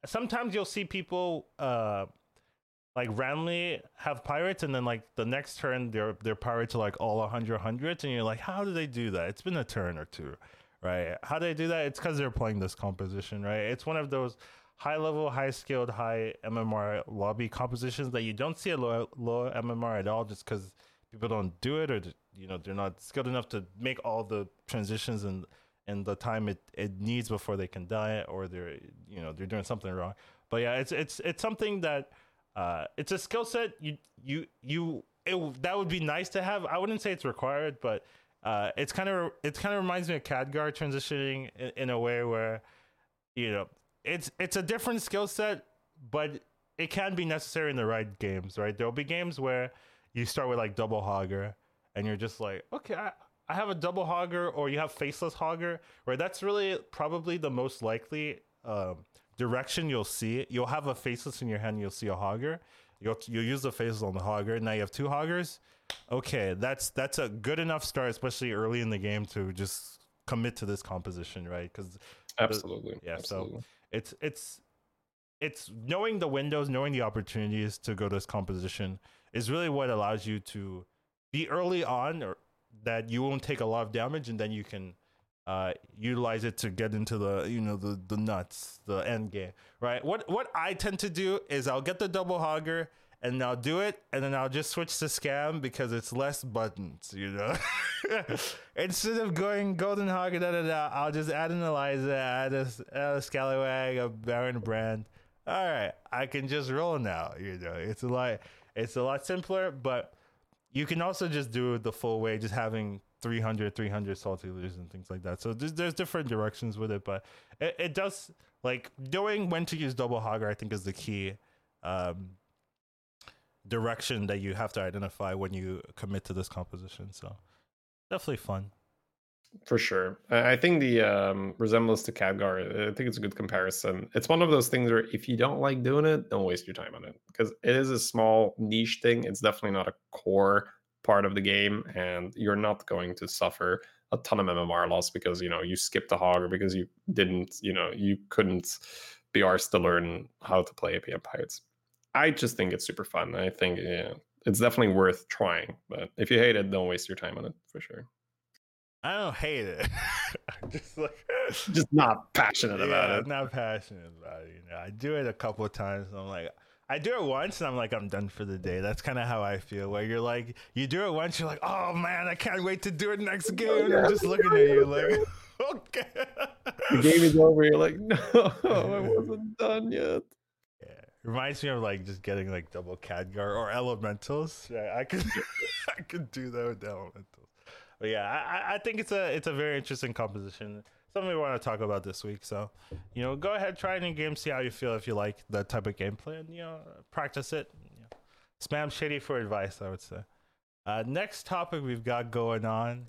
sometimes you'll see people uh like randomly have pirates and then like the next turn their their pirates are like all 100 hundreds and you're like how do they do that? It's been a turn or two right? How do they do that? It's because they're playing this composition right? It's one of those high level high skilled high mmr lobby compositions that you don't see at low, low mmr at all just because people don't do it or you know they're not skilled enough to make all the transitions and and the time it, it needs before they can die or they're you know they're doing something wrong. But yeah it's it's it's something that uh it's a skill set you you you it, that would be nice to have. I wouldn't say it's required but uh it's kind of it kind of reminds me of Khadgar transitioning in, in a way where you know it's it's a different skill set but it can be necessary in the right games right? There'll be games where you start with like double hogger and you're just like okay I, I have a double hogger or you have faceless hogger where that's really probably the most likely um, direction you'll see it. You'll have a faceless in your hand you'll see a hogger. You'll, you'll use the faceless on the hogger. Now you have two hoggers. Okay that's that's a good enough start especially early in the game to just commit to this composition right? Because
absolutely.
yeah, so- it's it's it's knowing the windows, knowing the opportunities to go to this composition is really what allows you to be early on or that you won't take a lot of damage and then you can uh, utilize it to get into the you know the the nuts, the end game, right? What what I tend to do is I'll get the double hogger and I'll do it and then I'll just switch to scam because it's less buttons, you know. Instead of going golden hogger, da da da, I'll just add an Eliza, add a, add a Scallywag, a Baron Brann. All right, I can just roll now. You know, it's a lot, it's a lot simpler, but you can also just do it the full way, just having 300, 300 salty losers and things like that. So there's, there's different directions with it, but it, it does like knowing when to use double hogger. I think is the key um, direction that you have to identify when you commit to this composition. So definitely fun.
For sure. I I think the um, resemblance to Khadgar I think it's a good comparison. It's one of those things where if you don't like doing it, don't waste your time on it because it is a small niche thing. It's definitely not a core part of the game, and you're not going to suffer a ton of MMR loss because you know you skipped a hog or because you didn't, you know, you couldn't be arsed to learn how to play APM Pirates. I just think it's super fun. I think yeah, it's definitely worth trying. But if you hate it, don't waste your time on it for sure.
I don't hate it. I'm just like
Just not passionate about it.
Not passionate about it. You know, I do it a couple of times. And I'm like, I do it once, and I'm like, I'm done for the day. That's kind of how I feel. Where you're like, you do it once, you're like, oh man, I can't wait to do it next game. And I'm just looking at you like, okay.
the game is over. You're like, no, I wasn't done yet.
Yeah, reminds me of like just getting like double Khadgar or elementals. Yeah, I could, I could do that with elementals. But yeah, I, I- I think it's a it's a very interesting composition. Something we want to talk about this week. So, you know, go ahead, try it in game, see how you feel if you like that type of gameplay, and you know, practice it. You know, spam shady for advice, I would say. Uh, next topic we've got going on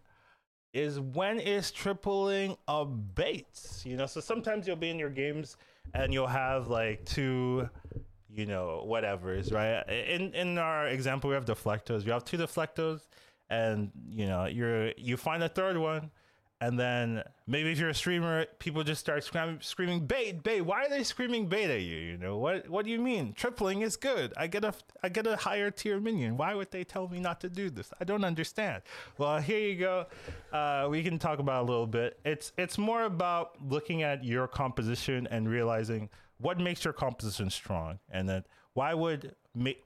is when is tripling a bait? You know, so sometimes you'll be in your games and you'll have like two, you know, whatever's right. In in our example, we have deflectos. You have two deflectos, and you know, you're you find a third one, and then maybe if you're a streamer, people just start screaming, screaming bait, bait. Why are they screaming bait at you? You know what? What do you mean? Tripling is good. I get a I get a higher tier minion. Why would they tell me not to do this? I don't understand. Well, here you go. Uh, we can talk about a little bit. It's it's more about looking at your composition and realizing what makes your composition strong, and then why would make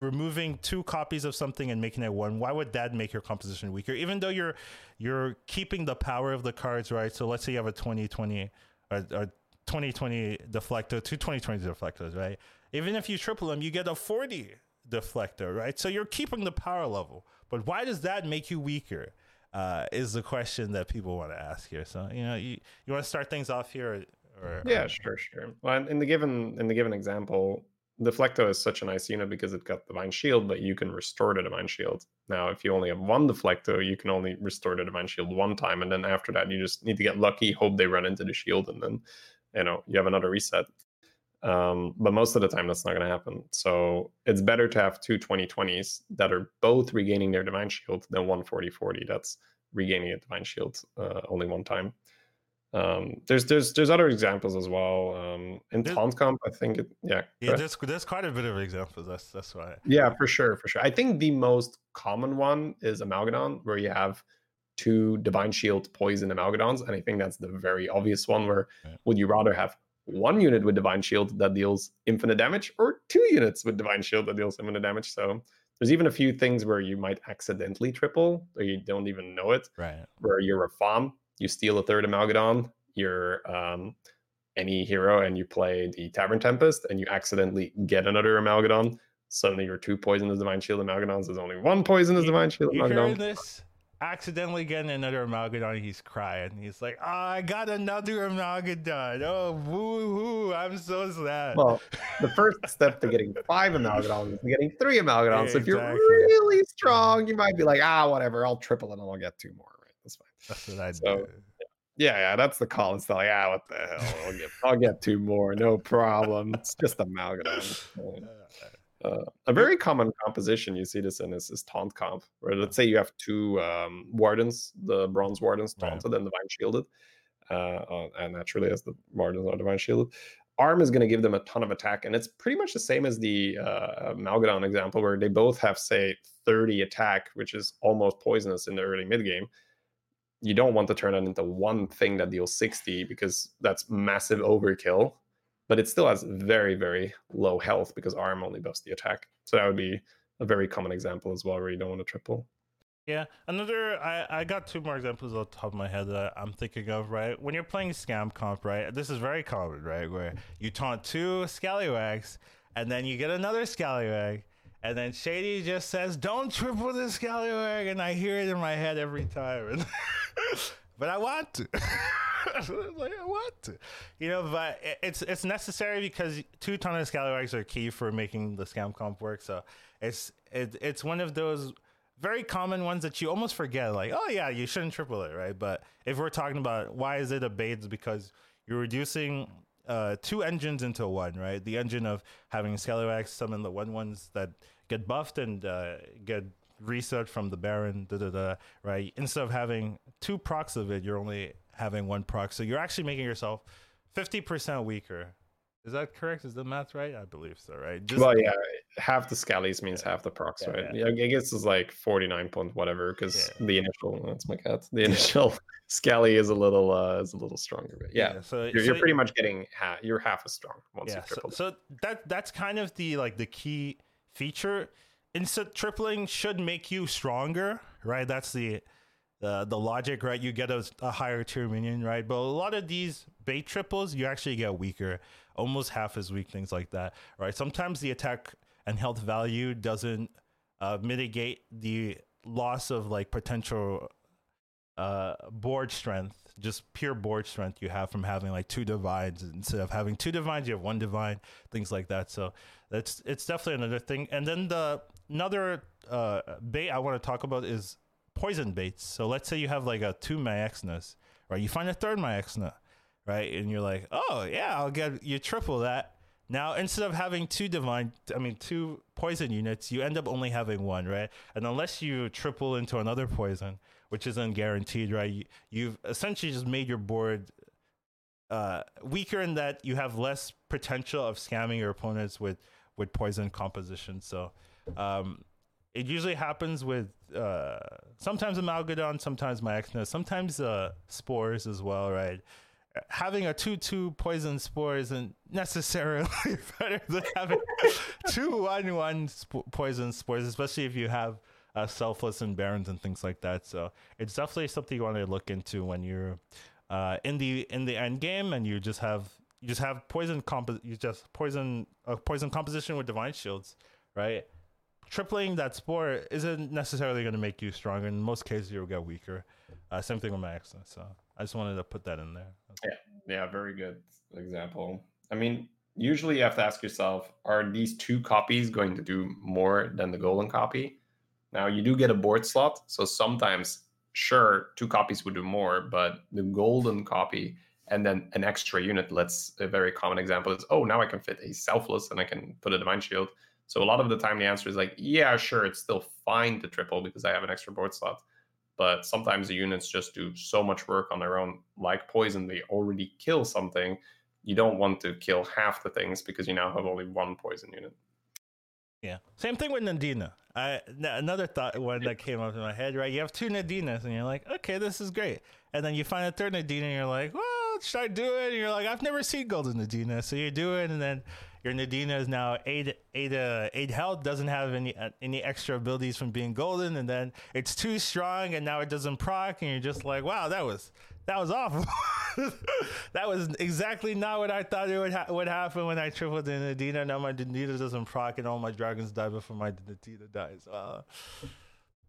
removing two copies of something and making it one why would that make your composition weaker? Even though you're you're keeping the power of the cards right? So let's say you have a 2020 or, or 2020 deflector two 2020 deflectors right? Even if you triple them you get a 40 deflector right? So you're keeping the power level. But why does that make you weaker uh, is the question that people want to ask here. So you know you, you want to start things off here or, or?
Yeah, sure, sure. Well, in the given in the given example, Deflecto is such a nice unit because it got Divine Shield, but you can restore the Divine Shield. Now, if you only have one Deflecto, you can only restore the Divine Shield one time, and then after that, you just need to get lucky, hope they run into the shield, and then you know you have another reset. Um, but most of the time, that's not going to happen. So it's better to have two 2020s that are both regaining their Divine Shield than one 40 40 that's regaining a Divine Shield uh, only one time. Um, there's there's there's other examples as well. Um, in
There's-
Comp, I think it yeah.
Yeah, there's there's quite a bit of examples. That's that's why.
Yeah, for sure, for sure. I think the most common one is Amalgadon, where you have two Divine Shield poison Amalgadons, and I think that's the very obvious one. Where
Yeah.
would you rather have one unit with Divine Shield that deals infinite damage, or two units with Divine Shield that deals infinite damage? So there's even a few things where you might accidentally triple, or you don't even know it.
Right.
Where you're a farm, you steal a third Amalgadon, you're um, any hero, and you play the Tavern Tempest, and you accidentally get another Amalgadon. Suddenly, your two poisonous Divine Shield Amalgadons. There's only one poisonous
You-
Divine Shield
You
Amalgadon.
this? Accidentally getting another Amalgadon, he's crying. He's like, "Oh, I got another Amalgadon. Oh, woo hoo! I'm so sad."
Well, the first step to getting five Amalgadons is getting three Amalgadons. So if you're really strong, you might be like, ah, whatever, I'll triple it and I'll get two more. Right, that's
what I
so-
do.
Yeah, yeah, that's the call. It's like, ah, what the hell? I'll get, I'll get two more, no problem. It's just Amalgadon. Uh, a very common composition you see this in is, is taunt comp, where let's say you have two um, wardens, the bronze wardens
Right.
taunted and divine shielded, uh, uh, and naturally as the wardens are divine shielded. Arm is going to give them a ton of attack, and it's pretty much the same as the uh, Malgadon example, where they both have say 30 attack, which is almost poisonous in the early mid game. You don't want to turn it into one thing that deals 60 because that's massive overkill but it still has very very low health because arm only buffs the attack so that would be a very common example as well where you don't want to triple
Yeah, another. I I got two more examples off the top of my head that I'm thinking of. Right, when you're playing scam comp, right, this is very common, right, where you taunt two scallywags, and then you get another scallywag, and then Shady just says, "Don't triple the scallywag," and I hear it in my head every time, but I want to. like I want to, you know. But it's it's necessary because two ton of scallywags are key for making the scam comp work. So it's it, it's one of those very common ones that you almost forget. Like, oh yeah, you shouldn't triple it, right? But if we're talking about why is it a bait, because you're reducing uh, two engines into one, right? The engine of having scallywags summon the one ones that get buffed and uh, get reset from the Baron, da da da, right? Instead of having two procs of it, you're only having one proc. So you're actually making yourself 50% weaker. Is that correct? Is the math right? I believe so, right? Just,
well yeah half the scallies means half the procs
Yeah,
right
yeah.
i guess it's like 49 point whatever because
Yeah.
the initial that's my cat the initial scally is a little uh is a little stronger but yeah,
so
you're, you're pretty much getting half you're half as strong once
yeah
you
so,
triple
so that that's kind of the like the key feature instant tripling should make you stronger right that's the the, the logic right you get a, a higher tier minion right but a lot of these bait triples you actually get weaker almost half as weak things like that right? Sometimes the attack and health value doesn't uh, mitigate the loss of like potential uh board strength just pure board strength you have from having like two divines instead of having two divines you have one divine things like that. So that's it's definitely another thing. And then the another uh bait i want to talk about is poison baits. So let's say you have like a two Maexxnas, right? You find a third Maexxna, right and you're like oh yeah i'll get you triple that now instead of having two divine i mean two poison units you end up only having one right and unless you triple into another poison which isn't guaranteed, right? You, you've essentially just made your board uh, weaker in that you have less potential of scamming your opponents with with poison composition. So um, it usually happens with uh, sometimes Amalgadon, sometimes Maexxna, sometimes uh, spores as well, right? Having a two-two poison spore isn't necessarily better than having two one-one sp- poison spores, especially if you have uh, selfless and barons and things like that. So it's definitely something you want to look into when you're uh, in the in the end game and you just have you just have poison compo- you just poison a poison composition with divine shields, right? Tripling that spore isn't necessarily going to make you stronger. In most cases, you'll get weaker. Uh, same thing with accent. So I just wanted to put that in there.
yeah yeah, very good example i mean usually you have to ask yourself, are these two copies going to do more than the golden copy? Now you do get a board slot, so sometimes sure two copies would do more, but the golden copy and then an extra unit. Let's a very common example is oh now I can fit a selfless and I can put a divine shield. So a lot of the time the answer is like yeah sure it's still fine to triple because I have an extra board slot. But sometimes the units just do so much work on their own, like poison. They already kill something. You don't want to kill half the things because you now have only one poison unit.
Yeah. Same thing with Nadina. I another thought one that came up in my head, right? You have two Nadinas and you're like, okay, this is great. And then you find a third Nadina and you're like, well, should I do it? And you're like, I've never seen Golden Nadina. So you do it and then your Nadina is now eight eight uh, eight health, doesn't have any uh, any extra abilities from being golden, and then it's too strong and now it doesn't proc, and you're just like, wow, that was that was awful. that was exactly not what I thought it would ha- would happen when I tripled the Nadina. Now my Nadina doesn't proc, and all my dragons die before my Nadina dies. Uh,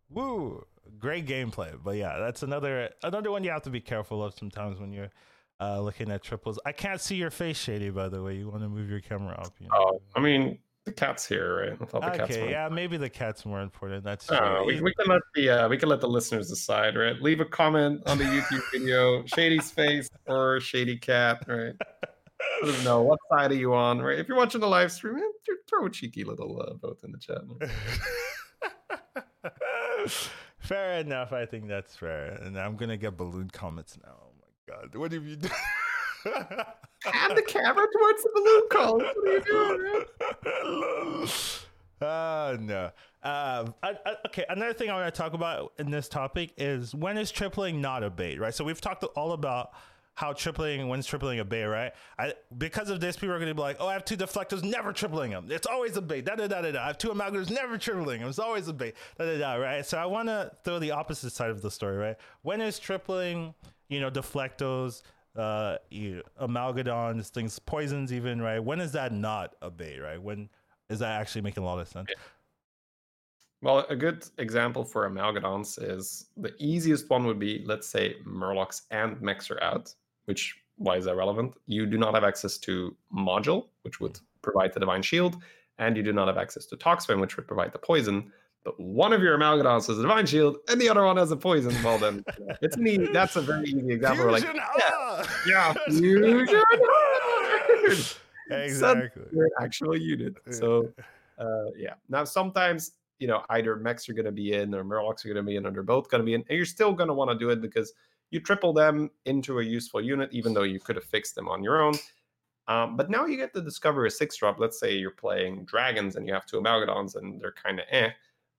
woo! Great gameplay, but yeah, that's another another one you have to be careful of sometimes when you're uh, looking at triples. I can't see your face, Shady. By the way, you want to move your camera up? You
know? Oh, I mean, the cat's here, right? I
thought cat's okay, yeah, maybe the cat's more important. That's
true. we, we, can let the uh, we can let the listeners decide, right? Leave a comment on the YouTube video, Shady's face or Shady cat, right? Let us know what side are you on, right? If you're watching the live stream, eh, throw a cheeky little uh, vote in the chat.
fair enough. I think that's fair, and I'm gonna get balloon comments now. God, what have you done?
Have the camera towards the balloon column. What are you doing?
Uh, no. Uh, I, I, okay, another thing I want to talk about in this topic is when is tripling not a bait, right? So we've talked all about how tripling, when's tripling a bait, right? I, because of this, people are going to be like, oh, I have two deflectors, never tripling them. It's always a bait. Da da da da da. I have two amalgators, never tripling them. It's always a bait. Da da da, right? So I want to throw the opposite side of the story, right? When is tripling, you know, deflectos, uh, you, amalgadons, things, poisons, even right. When is that not a bait, right? When is that actually making a lot of sense?
Well, a good example for amalgadons is the easiest one would be, let's say, Murlocs and Mechs are out, which why is that relevant? You do not have access to module, which would provide the divine shield, and you do not have access to Toxfin, which would provide the poison but one of your amalgadons has a divine shield and the other one has a poison. Well, then it's neat. That's a very easy example.
Fusion
like,
yeah,
yeah, fusion.
exactly.
Your actual unit. So, uh, yeah. Now, sometimes you know either mechs are going to be in or murlocs are going to be in, or they're both going to be in, and you're still going to want to do it because you triple them into a useful unit, even though you could have fixed them on your own. Um, but now you get to discover a six drop. Let's say you're playing dragons and you have two amalgadons and they're kind of eh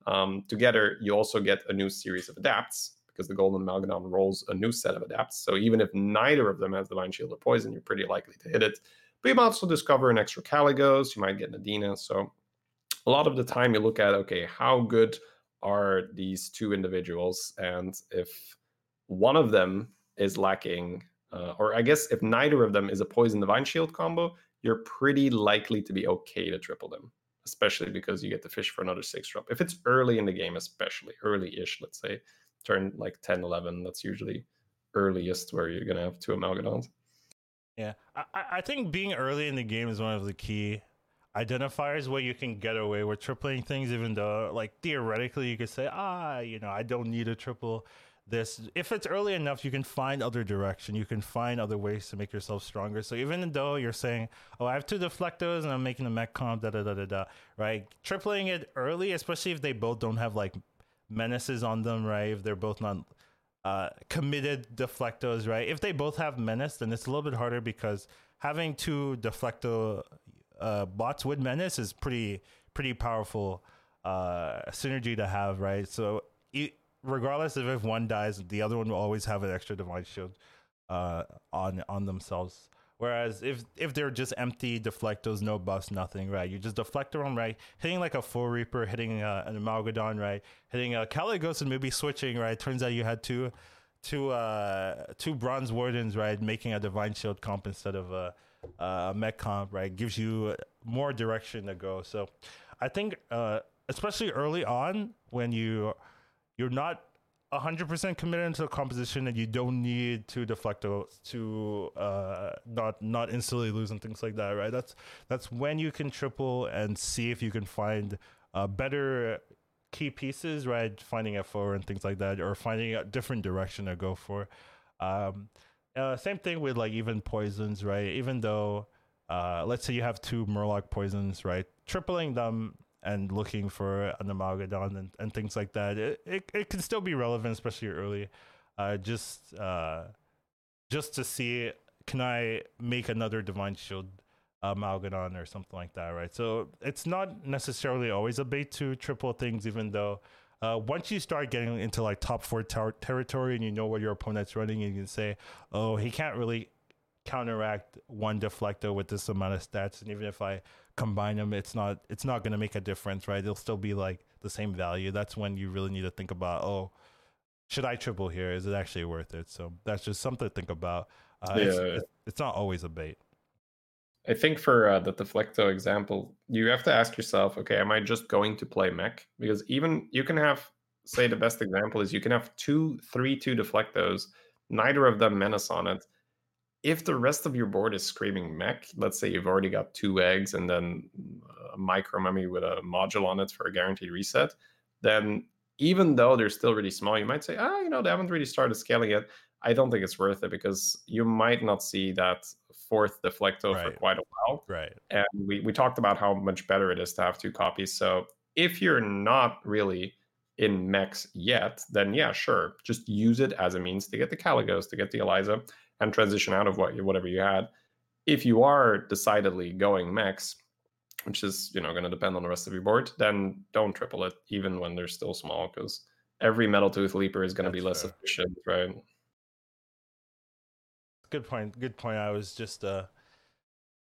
um, together, you also get a new series of adapts because the Golden Amalgadon rolls a new set of adapts. So even if neither of them has the Divine Shield or Poison, you're pretty likely to hit it. But you might also discover an extra Kalecgos, you might get Nadina. So a lot of the time you look at, okay, how good are these two individuals? And if one of them is lacking, uh, or I guess if neither of them is a Poison Divine Shield combo, you're pretty likely to be okay to triple them especially because you get the fish for another six drop. If it's early in the game, especially early-ish, let's say, turn like 10, 11, that's usually earliest where you're gonna have two amalgadons.
Yeah, I, I think being early in the game is one of the key identifiers where you can get away with tripling things, even though like theoretically you could say, ah, you know, I don't need a triple this. If it's early enough you can find other direction. You can find other ways to make yourself stronger. So even though you're saying oh i have two deflectors and i'm making a mech comp da da da da da right? Tripling it early especially if they both don't have like menaces on them right? If they're both not uh, committed deflectors right? If they both have menace then it's a little bit harder because having two deflector uh, bots with menace is pretty pretty powerful uh, synergy to have right? So regardless of if one dies, the other one will always have an extra divine shield uh, on on themselves. Whereas if if they're just empty deflectos, no buffs, nothing, right? You just deflect them, right? Hitting like a Foe Reaper, hitting uh, an amalgadon, right? Hitting a Kalecgos and maybe switching, right? Turns out you had two two uh two bronze wardens, right? Making a divine shield comp instead of a, a mech comp, right? Gives you more direction to go. So I think uh especially early on when you you're not 100% committed into a composition and you don't need to deflecto to uh, not not instantly lose and things like that, right? That's that's when you can triple and see if you can find uh, better key pieces, right? Finding a four and things like that, or finding a different direction to go for. Um, uh, same thing with like even poisons, right? Even though, uh, let's say you have two Murloc poisons, right? Tripling them and looking for an Amalgadon and, and things like that, it, it, it can still be relevant, especially early. Uh, just uh, just to see, can I make another Divine Shield Amalgadon or something like that, right? So it's not necessarily always a bait to triple things, even though uh, once you start getting into like top four ter- territory and you know what your opponent's running, you can say, oh, he can't really counteract one deflector with this amount of stats, and even if I combine them, it's not it's not going to make a difference, right? It'll still be like the same value. That's when you really need to think about, oh, should I triple here? Is it actually worth it? So that's just something to think about. Uh, yeah. it's, it's not always a bait.
I think for uh, the Deflecto example, you have to ask yourself, okay, am I just going to play mech? Because even you can have, say, the best example is you can have two, three, two Deflectos, neither of them menace on it. If the rest of your board is screaming mech, let's say you've already got two eggs and then a micro mummy with a module on it for a guaranteed reset, then even though they're still really small, you might say, ah, oh, you know, they haven't really started scaling yet. I don't think it's worth it because you might not see that fourth Deflecto right. for quite a while.
Right.
And we, we talked about how much better it is to have two copies. So if you're not really in mechs yet, then yeah, sure. Just use it as a means to get the Kalecgos, to get the Eliza, and transition out of what you, whatever you had. If you are decidedly going mechs, which is you know going to depend on the rest of your board, then don't triple it even when they're still small because every metal tooth leaper is going to be less fair. efficient, right?
good point. Good point. I was just uh,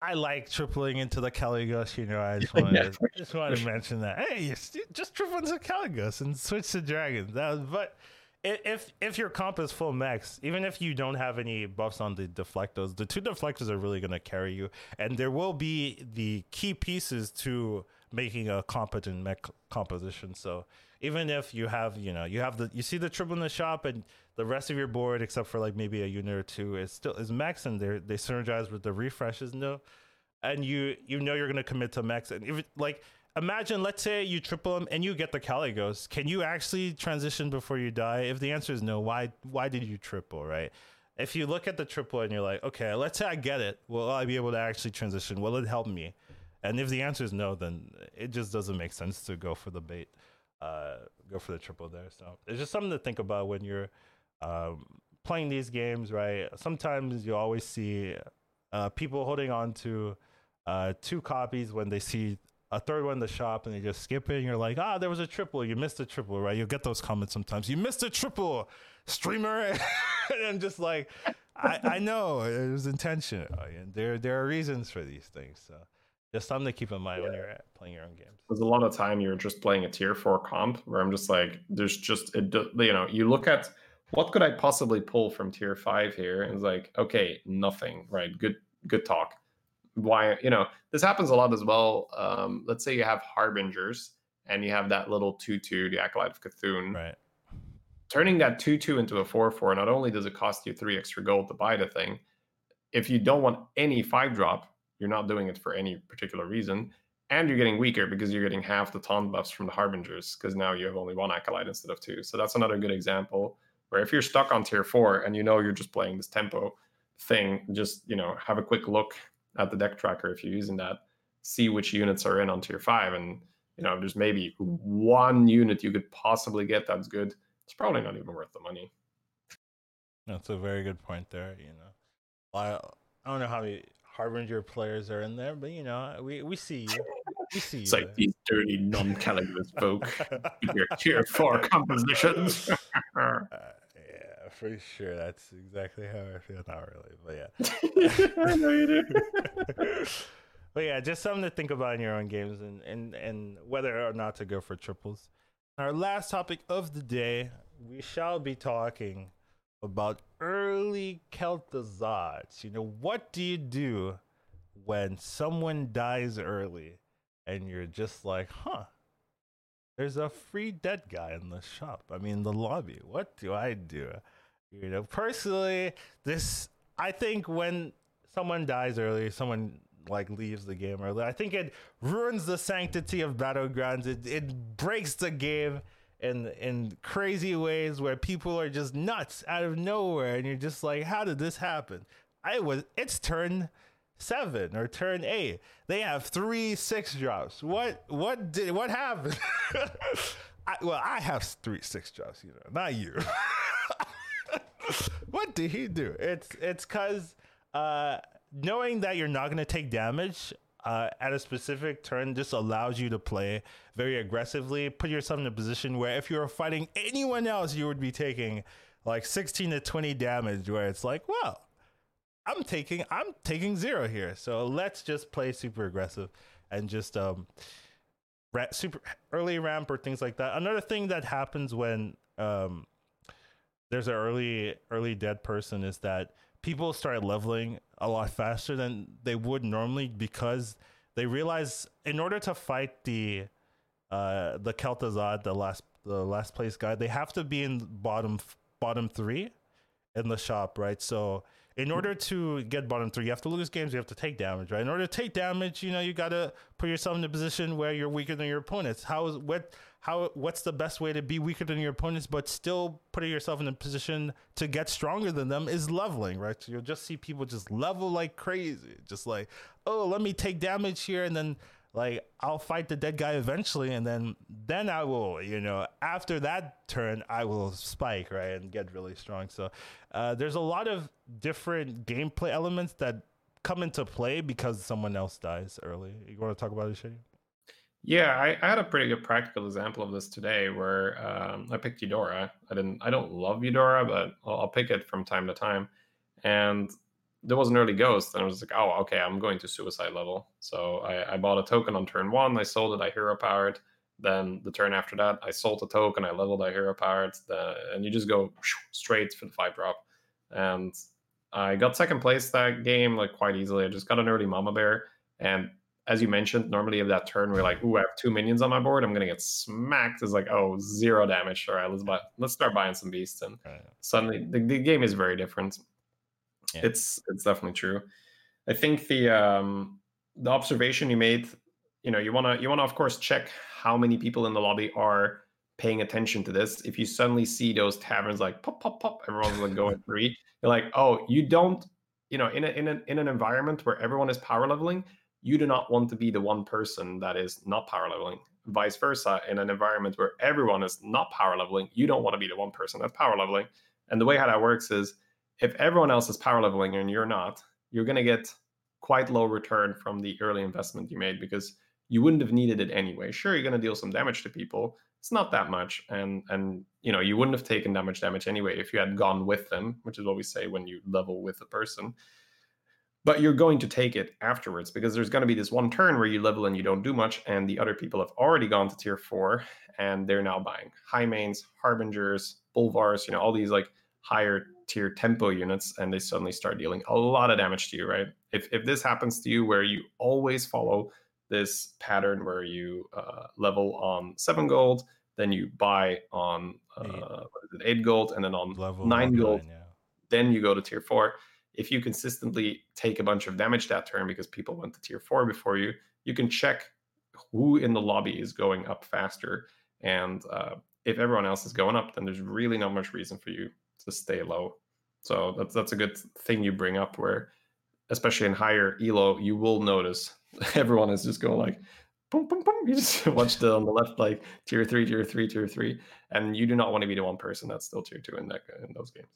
I like tripling into the Kalecgos. You know, I just wanted, yeah, to, just wanted to mention that. Hey, just triple into Kalecgos and switch to dragons. That was, but if if your comp is full mechs, even if you don't have any buffs on the deflectors, the two deflectors are really going to carry you, and there will be the key pieces to making a competent mech composition. So even if you have, you know, you have the you see the triple in the shop and the rest of your board, except for like maybe a unit or two, is still is mechs and they they synergize with the refreshes, no, and you you know you're gonna commit to mechs. And if like imagine let's say you triple them and you get the Kalecgos, can you actually transition before you die? If the answer is no, why why did you triple, right? If you look at the triple and you're like, okay, let's say I get it, will I be able to actually transition? Will it help me? And if the answer is no, then it just doesn't make sense to go for the bait, uh, go for the triple there. So it's just something to think about when you're um, playing these games, right? Sometimes you always see uh, people holding on to uh, two copies when they see a third one in the shop and they just skip it and you're like, ah, there was a triple. You missed a triple, right? You'll get those comments sometimes. You missed a triple, streamer. and I'm just like, I, I know it was intentional. And There, there are reasons for these things. So just something to keep in mind yeah. when you're playing your own games.
There's a lot of time you're just playing a tier four comp where I'm just like, there's just, it, you know, you look at what could I possibly pull from tier five here? And it's like, okay, nothing, right? Good, good talk. Why, you know, this happens a lot as well. Um, let's say you have harbingers and you have that little two-two, the acolyte of C'Thun.
Right.
Turning that two-two into a four-four, not only does it cost you three extra gold to buy the thing, if you don't want any five drop, you're not doing it for any particular reason, and you're getting weaker because you're getting half the taunt buffs from the harbingers because now you have only one acolyte instead of two. So that's another good example where if you're stuck on tier four and you know you're just playing this tempo thing, just you know have a quick look at the deck tracker if you're using that, see which units are in on tier five, and you know there's maybe one unit you could possibly get that's good. It's probably not even worth the money.
That's a very good point there. You know, I I don't know how many Harbinger players are in there, but you know, we, we see you. We see
it's you. like these dirty non-Caligulous folk. your tier four compositions.
Uh, for sure. That's exactly how I feel. Not really, but yeah. I know you do. but yeah, just something to think about in your own games and, and, and whether or not to go for triples. Our last topic of the day, we shall be talking about early Kel'Thuzad. You know, what do you do when someone dies early and you're just like, huh, there's a free dead guy in the shop. I mean, the lobby. What do I do? You know, personally, this I think when someone dies early, someone like leaves the game early, I think it ruins the sanctity of battlegrounds. It it breaks the game in in crazy ways where people are just nuts out of nowhere, and you're just like, how did this happen? I was it's turn seven or turn eight. They have three six drops. What what did what happened? I, well, I have three six drops, you know, not you. what did he do? It's it's cause uh, knowing that you're not gonna take damage uh, at a specific turn just allows you to play very aggressively, put yourself in a position where if you were fighting anyone else, you would be taking like 16 to 20 damage. Where it's like, well, I'm taking I'm taking zero here, so let's just play super aggressive and just um super early ramp or things like that. Another thing that happens when um there's an early early dead person is that people start leveling a lot faster than they would normally because they realize in order to fight the uh the Kel'Thuzad, the last the last place guy, they have to be in bottom bottom three in the shop, right? So in order to get bottom three, you have to lose games. You have to take damage, right? In order to take damage, you know, you got to put yourself in a position where you're weaker than your opponents. How is what? How? What's the best way to be weaker than your opponents, but still putting yourself in a position to get stronger than them is leveling, right? So you'll just see people just level like crazy, just like, oh, let me take damage here, and then like I'll fight the dead guy eventually, and then then I will, you know, after that turn, I will spike right and get really strong. So uh, there's a lot of different gameplay elements that come into play because someone else dies early. You want to talk about it, Shady?
Yeah, I, I, had a pretty good practical example of this today where um, I picked Eudora. I didn't, I don't love Eudora, but I'll, I'll pick it from time to time. And there was an early ghost, and I was like, oh, okay, I'm going to suicide level. So I, I bought a token on turn one, I sold it, I hero powered. Then the turn after that, I sold a token, I leveled, I hero powered, the, and you just go straight for the five drop. And I got second place that game like quite easily. I just got an early mama bear, and as you mentioned, normally of that turn we're like, ooh, I have two minions on my board. I'm gonna get smacked. It's like, oh, zero damage. All right, let's buy, let's start buying some beasts, and suddenly the, the game is very different. Yeah. It's it's definitely true. I think the um, the observation you made, you know, you wanna you wanna of course check how many people in the lobby are paying attention to this. If you suddenly see those taverns like pop pop pop, everyone's like going three. You're like, oh, you don't, you know, in a, in a, in an environment where everyone is power leveling, you do not want to be the one person that is not power leveling. Vice versa, in an environment where everyone is not power leveling, you don't want to be the one person that's power leveling. And the way how that works is if everyone else is power leveling and you're not, you're going to get quite low return from the early investment you made because you wouldn't have needed it anyway. Sure, you're going to deal some damage to people. It's not that much, and and you know you wouldn't have taken that much damage anyway if you had gone with them, which is what we say when you level with a person. But you're going to take it afterwards because there's going to be this one turn where you level and you don't do much, and the other people have already gone to tier four and they're now buying Highmanes, harbingers, Bolvars, you know, all these like higher tier tempo units and they suddenly start dealing a lot of damage to you, right? If, if this happens to you where you always follow this pattern where you uh, level on seven gold, then you buy on uh, eight. eight gold, and then on level nine gold, yeah. then you go to tier four. If you consistently take a bunch of damage that turn because people went to tier four before you, you can check who in the lobby is going up faster. And uh, if everyone else is going up, then there's really not much reason for you to stay low. So that's that's a good thing you bring up where especially in higher elo, you will notice everyone is just going like boom, boom, boom. You just watch the on the left like tier three, tier three, tier three, and you do not want to be the one person that's still tier two in that in those games.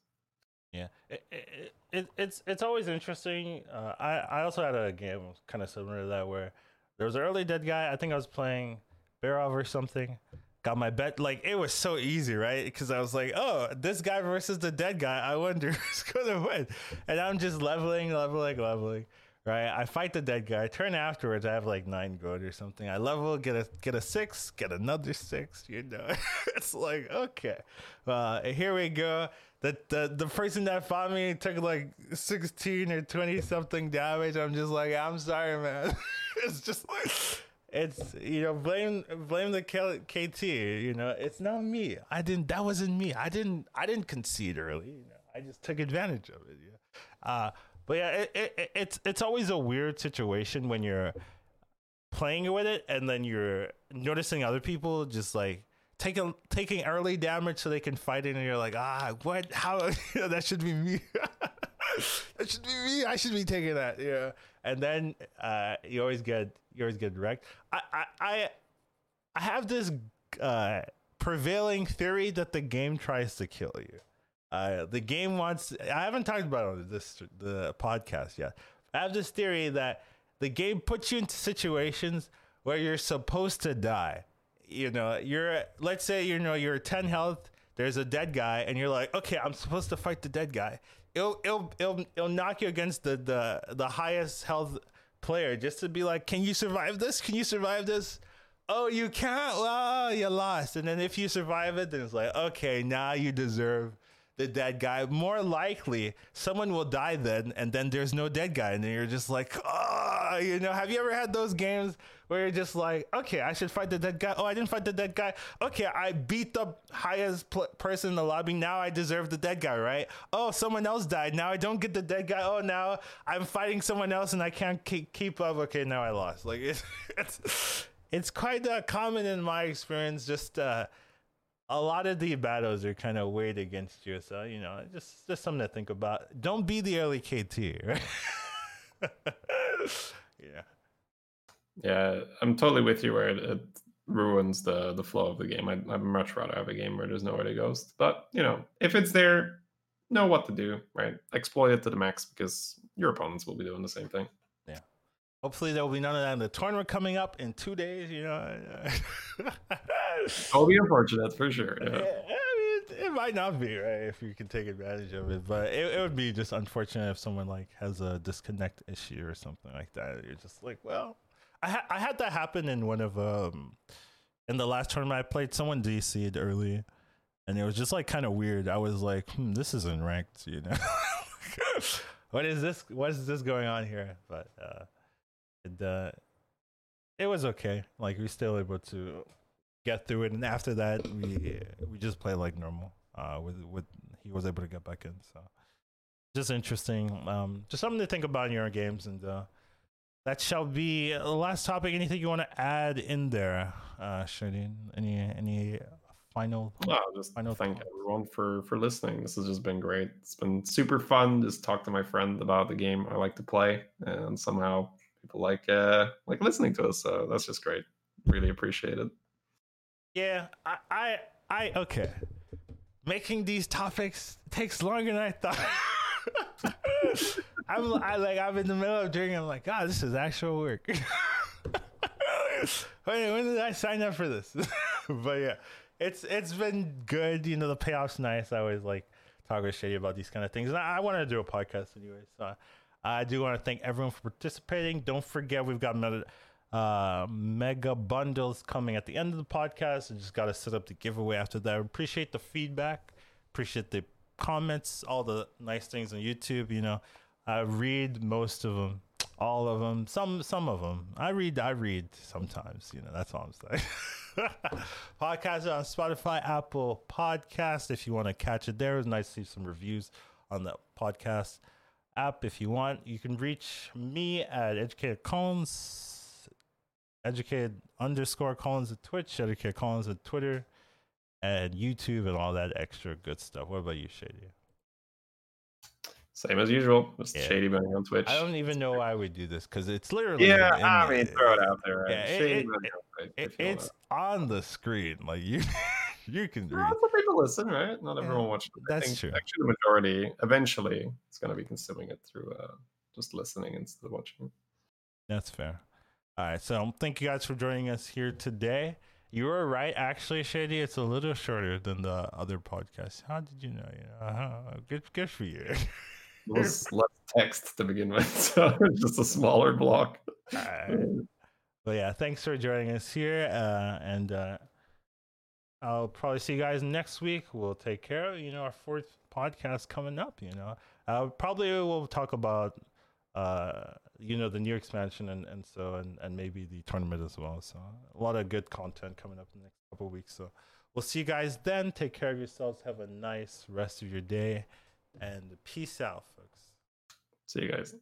Yeah, it, it, it it's it's always interesting. Uh, I I also had a game kind of similar to that where there was an early dead guy. I think I was playing Barov or something, got my bet. Like it was so easy, right? Because I was like, oh, this guy versus the dead guy. I wonder who's gonna win. And I'm just leveling, leveling, leveling. Right, I fight the dead guy. Turn afterwards. I have like nine gold or something. I level, get a get a six, get another six. You know, it's like okay, uh, here we go. The, the the person that fought me took like sixteen or twenty something damage. I'm just like, I'm sorry, man. it's just like it's you know blame blame the KT. You know, it's not me. I didn't. That wasn't me. I didn't. I didn't concede early. You know, I just took advantage of it. Yeah. Uh, but yeah, it, it, it's it's always a weird situation when you're playing with it and then you're noticing other people just like taking taking early damage so they can fight it and you're like ah what? How? That should be me. That should be me. I should be taking that. Yeah. And then uh you always get you always get wrecked. I i i, I have this uh prevailing theory that the game tries to kill you uh the game wants i haven't talked about it on this the podcast yet i have this theory that the game puts you into situations where you're supposed to die you know, you're let's say you know you're 10 health, there's a dead guy, and you're like, okay, I'm supposed to fight the dead guy. It'll it'll it'll, it'll knock you against the, the the highest health player just to be like, can you survive this? Can you survive this? Oh, you can't. Well, you lost. And then if you survive it, then it's like, okay, now you deserve the dead guy. More likely, someone will die then, and then there's no dead guy, and then you're just like, oh, you know. Have you ever had those games where you're just like, okay, I should fight the dead guy. Oh, I didn't fight the dead guy. Okay, I beat the highest pl- person in the lobby. Now I deserve the dead guy, right? Oh, someone else died. Now I don't get the dead guy. Oh, now I'm fighting someone else and I can't keep, keep up. Okay, now I lost. Like it's it's, it's quite uh, common in my experience. Just uh, a lot of the battles are kind of weighed against you. So you know, just just something to think about. Don't be the early KT, right? yeah.
Yeah, I'm totally with you where it, it ruins the the flow of the game. I'd, I'd much rather have a game where there's nowhere to go. But you know, if it's there, know what to do, right? Exploit it to the max because your opponents will be doing the same thing.
Hopefully there will be none of that in the tournament coming up in two days. You know.
It'll be unfortunate for sure. Yeah.
I mean, it might not be right if you can take advantage of it, but it, it would be just unfortunate if someone like has a disconnect issue or something like that. You're just like, well, I ha- I had that happen in one of um in the last tournament I played. Someone DC'd early, and it was just like kind of weird. I was like, hmm, this isn't ranked, you know. what is this? What is this going on here? But uh, it uh, it was okay. Like we still able to get through it, and after that we we just played like normal. Uh, with with he was able to get back in, so just interesting. Um, just something to think about in your games, and uh, that shall be the last topic. Anything you want to add in there, uh? Any any final?
No, just final thank thoughts? everyone for for listening. This has just been great. It's been super fun. Just talk to my friend about the game I like to play, and somehow people like uh like listening to us. So that's just great. Really appreciate it.
Yeah, I I, I okay. Making these topics takes longer than I thought. I'm I, like I'm in the middle of drinking. I'm like, God, this is actual work. when, when did I sign up for this? but yeah, it's it's been good. You know, the payoff's nice. I always like talk with Shady about these kind of things. And I, I want to do a podcast anyway. So I do want to thank everyone for participating. Don't forget, we've got meta, uh, mega bundles coming at the end of the podcast. I just got to set up the giveaway after that. Appreciate the feedback. Appreciate the comments, all the nice things on YouTube. You know, I read most of them, all of them, some some of them. I read, I read sometimes. You know, that's all I'm saying. Podcast on Spotify, Apple Podcast. If you want to catch it there, it's nice to see some reviews on the podcast app. If you want, you can reach me at Educated Collins, Educated underscore Collins at Twitch, Educated Collins at Twitter and YouTube and all that extra good stuff. What about you, Shady?
Same as usual, just yeah. Shady Bunny on Twitch.
I don't even know why we do this because it's literally
yeah. I mean, throw it out there.
Yeah, it, it, it, it's on the screen. Like you, you can read.
Well, people listen, right? Not everyone yeah, watches.
That's true.
Actually, the majority eventually is going to be consuming it through uh, just listening instead of watching.
That's fair. All right, so thank you guys for joining us here today. You were right, actually, Shady. It's a little shorter than the other podcasts. How did you know? You know, uh, good, good for you.
it was less text to begin with, so just a smaller block.
Right. But yeah, thanks for joining us here, uh, and uh, I'll probably see you guys next week. We'll take care of you know our fourth podcast coming up. You know, uh, probably we'll talk about uh, you know, the new expansion and, and so and, and maybe the tournament as well. So a lot of good content coming up in the next couple of weeks. So we'll see you guys then. Take care of yourselves. Have a nice rest of your day and peace out, folks.
See you guys.